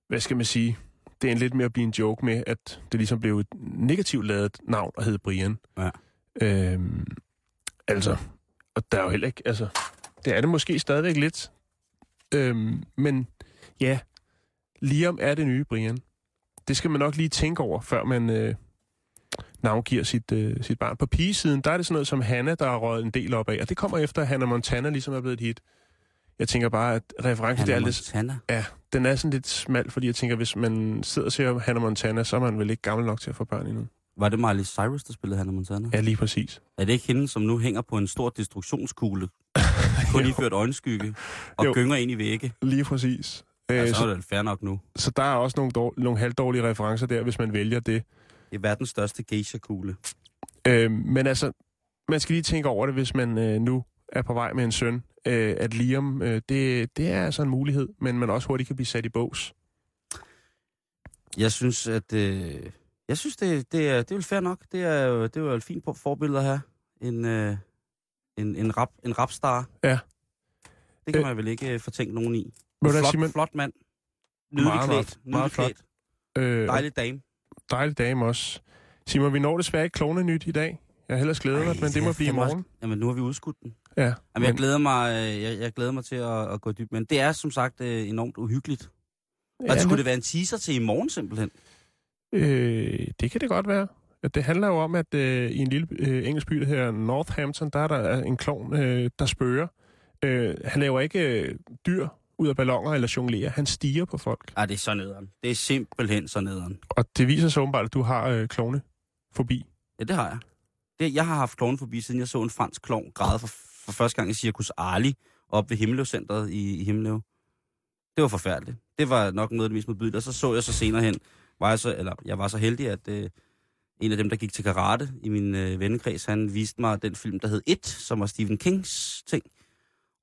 hvad skal man sige, det er en lidt mere at blive en joke med, at det ligesom blev et negativt lavet navn at hedde Brian. Ja. Øh, altså, og der er jo heller ikke, altså, det er det måske stadigvæk lidt. Øh, men ja, Liam er det nye Brian. Det skal man nok lige tænke over, før man øh, navngiver sit, øh, sit barn. På pigesiden, der er det sådan noget som Hanna, der har røget en del op af, og det kommer efter, at Hannah Montana ligesom er blevet et hit. Jeg tænker bare, at referencen er lidt... Ja, den er sådan lidt smal, fordi jeg tænker, hvis man sidder og ser Hannah Montana, så er man vel ikke gammel nok til at få børn endnu. Var det Miley Cyrus, der spillede Hannah Montana? Ja, lige præcis. Er det ikke hende, som nu hænger på en stor destruktionskugle? Kun iført øjenskygge og Jo. gynger ind i vægge? Lige præcis. Ja, Øh, så er så, det fair nok nu. så der er også nogle, dår, nogle halvdårlige referencer der, hvis man vælger det. Det er verdens største geisha-kugle. Øh, men altså, man skal lige tænke over det, hvis man øh, nu er på vej med en søn, øh, at Liam, øh, det, det er altså en mulighed, men man også hurtigt kan blive sat i bås. Jeg synes, at... Øh, jeg synes, det, det, er, det er vel fair nok. Det er jo, det er jo et fint forbillede her. En, øh, en, en, rap, en rapstar. Ja. Det kan Øh, man vel ikke øh, fortænke nogen i. Hvad, flot, Simon? flot mand. Meget, Nydelig meget- klædt. meget flot. klædt. Øh, Dejlig dame. Dejlig dame også. Simon, vi når desværre ikke klone nyt i dag. Jeg har ellers glædet mig, men det må blive i fandme også- morgen. Jamen, nu har vi udskudt den. Ja, Jamen, jeg, men- glæder mig, øh, jeg, jeg glæder mig til at, at gå dybt. Men det er som sagt øh, enormt uhyggeligt. Ja, og skulle det være en teaser til i morgen simpelthen? Øh, det kan det godt være. Det handler jo om, at øh, i en lille øh, engelsk by, der hedder Northampton, der er der en klovn, øh, der spørger. Øh, han laver ikke øh, dyr ud af ballonger eller jonglerer. Han stiger på folk. Ej, det er så nederen. Det er simpelthen så nederen. Og det viser sig åbenbart, at du har øh, klovne forbi. Ja, det har jeg. Det, jeg har haft klovnen forbi, siden jeg så en fransk klovn græde for, for første gang i Circus Arli op ved Himmeløvcenteret i, i Himmeløv. Det var forfærdeligt. Det var nok noget af det mest modbydelige. Og så så jeg så senere hen, var jeg så, eller jeg var så heldig, at øh, en af dem, der gik til karate i min øh, vennekreds, han viste mig den film, der hed It, som var Stephen Kings ting.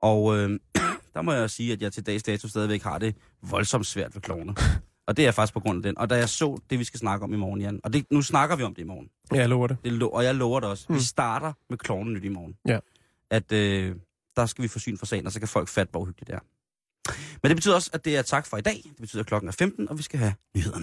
Og øh, der må jeg sige, at jeg til dags dato stadigvæk har det voldsomt svært ved klovne. Og det er faktisk på grund af den. Og da jeg så det, vi skal snakke om i morgen, Jan, og det, nu snakker vi om det i morgen. Ja, jeg lover det. det lo- og jeg lover det også. Mm. Vi starter med klovnen nyt i morgen. Ja. At øh, der skal vi få syn for sagen, og så kan folk fatte, hvor uhyggeligt det er. Men det betyder også, at det er tak for i dag. Det betyder, at klokken er 15, og vi skal have nyhederne.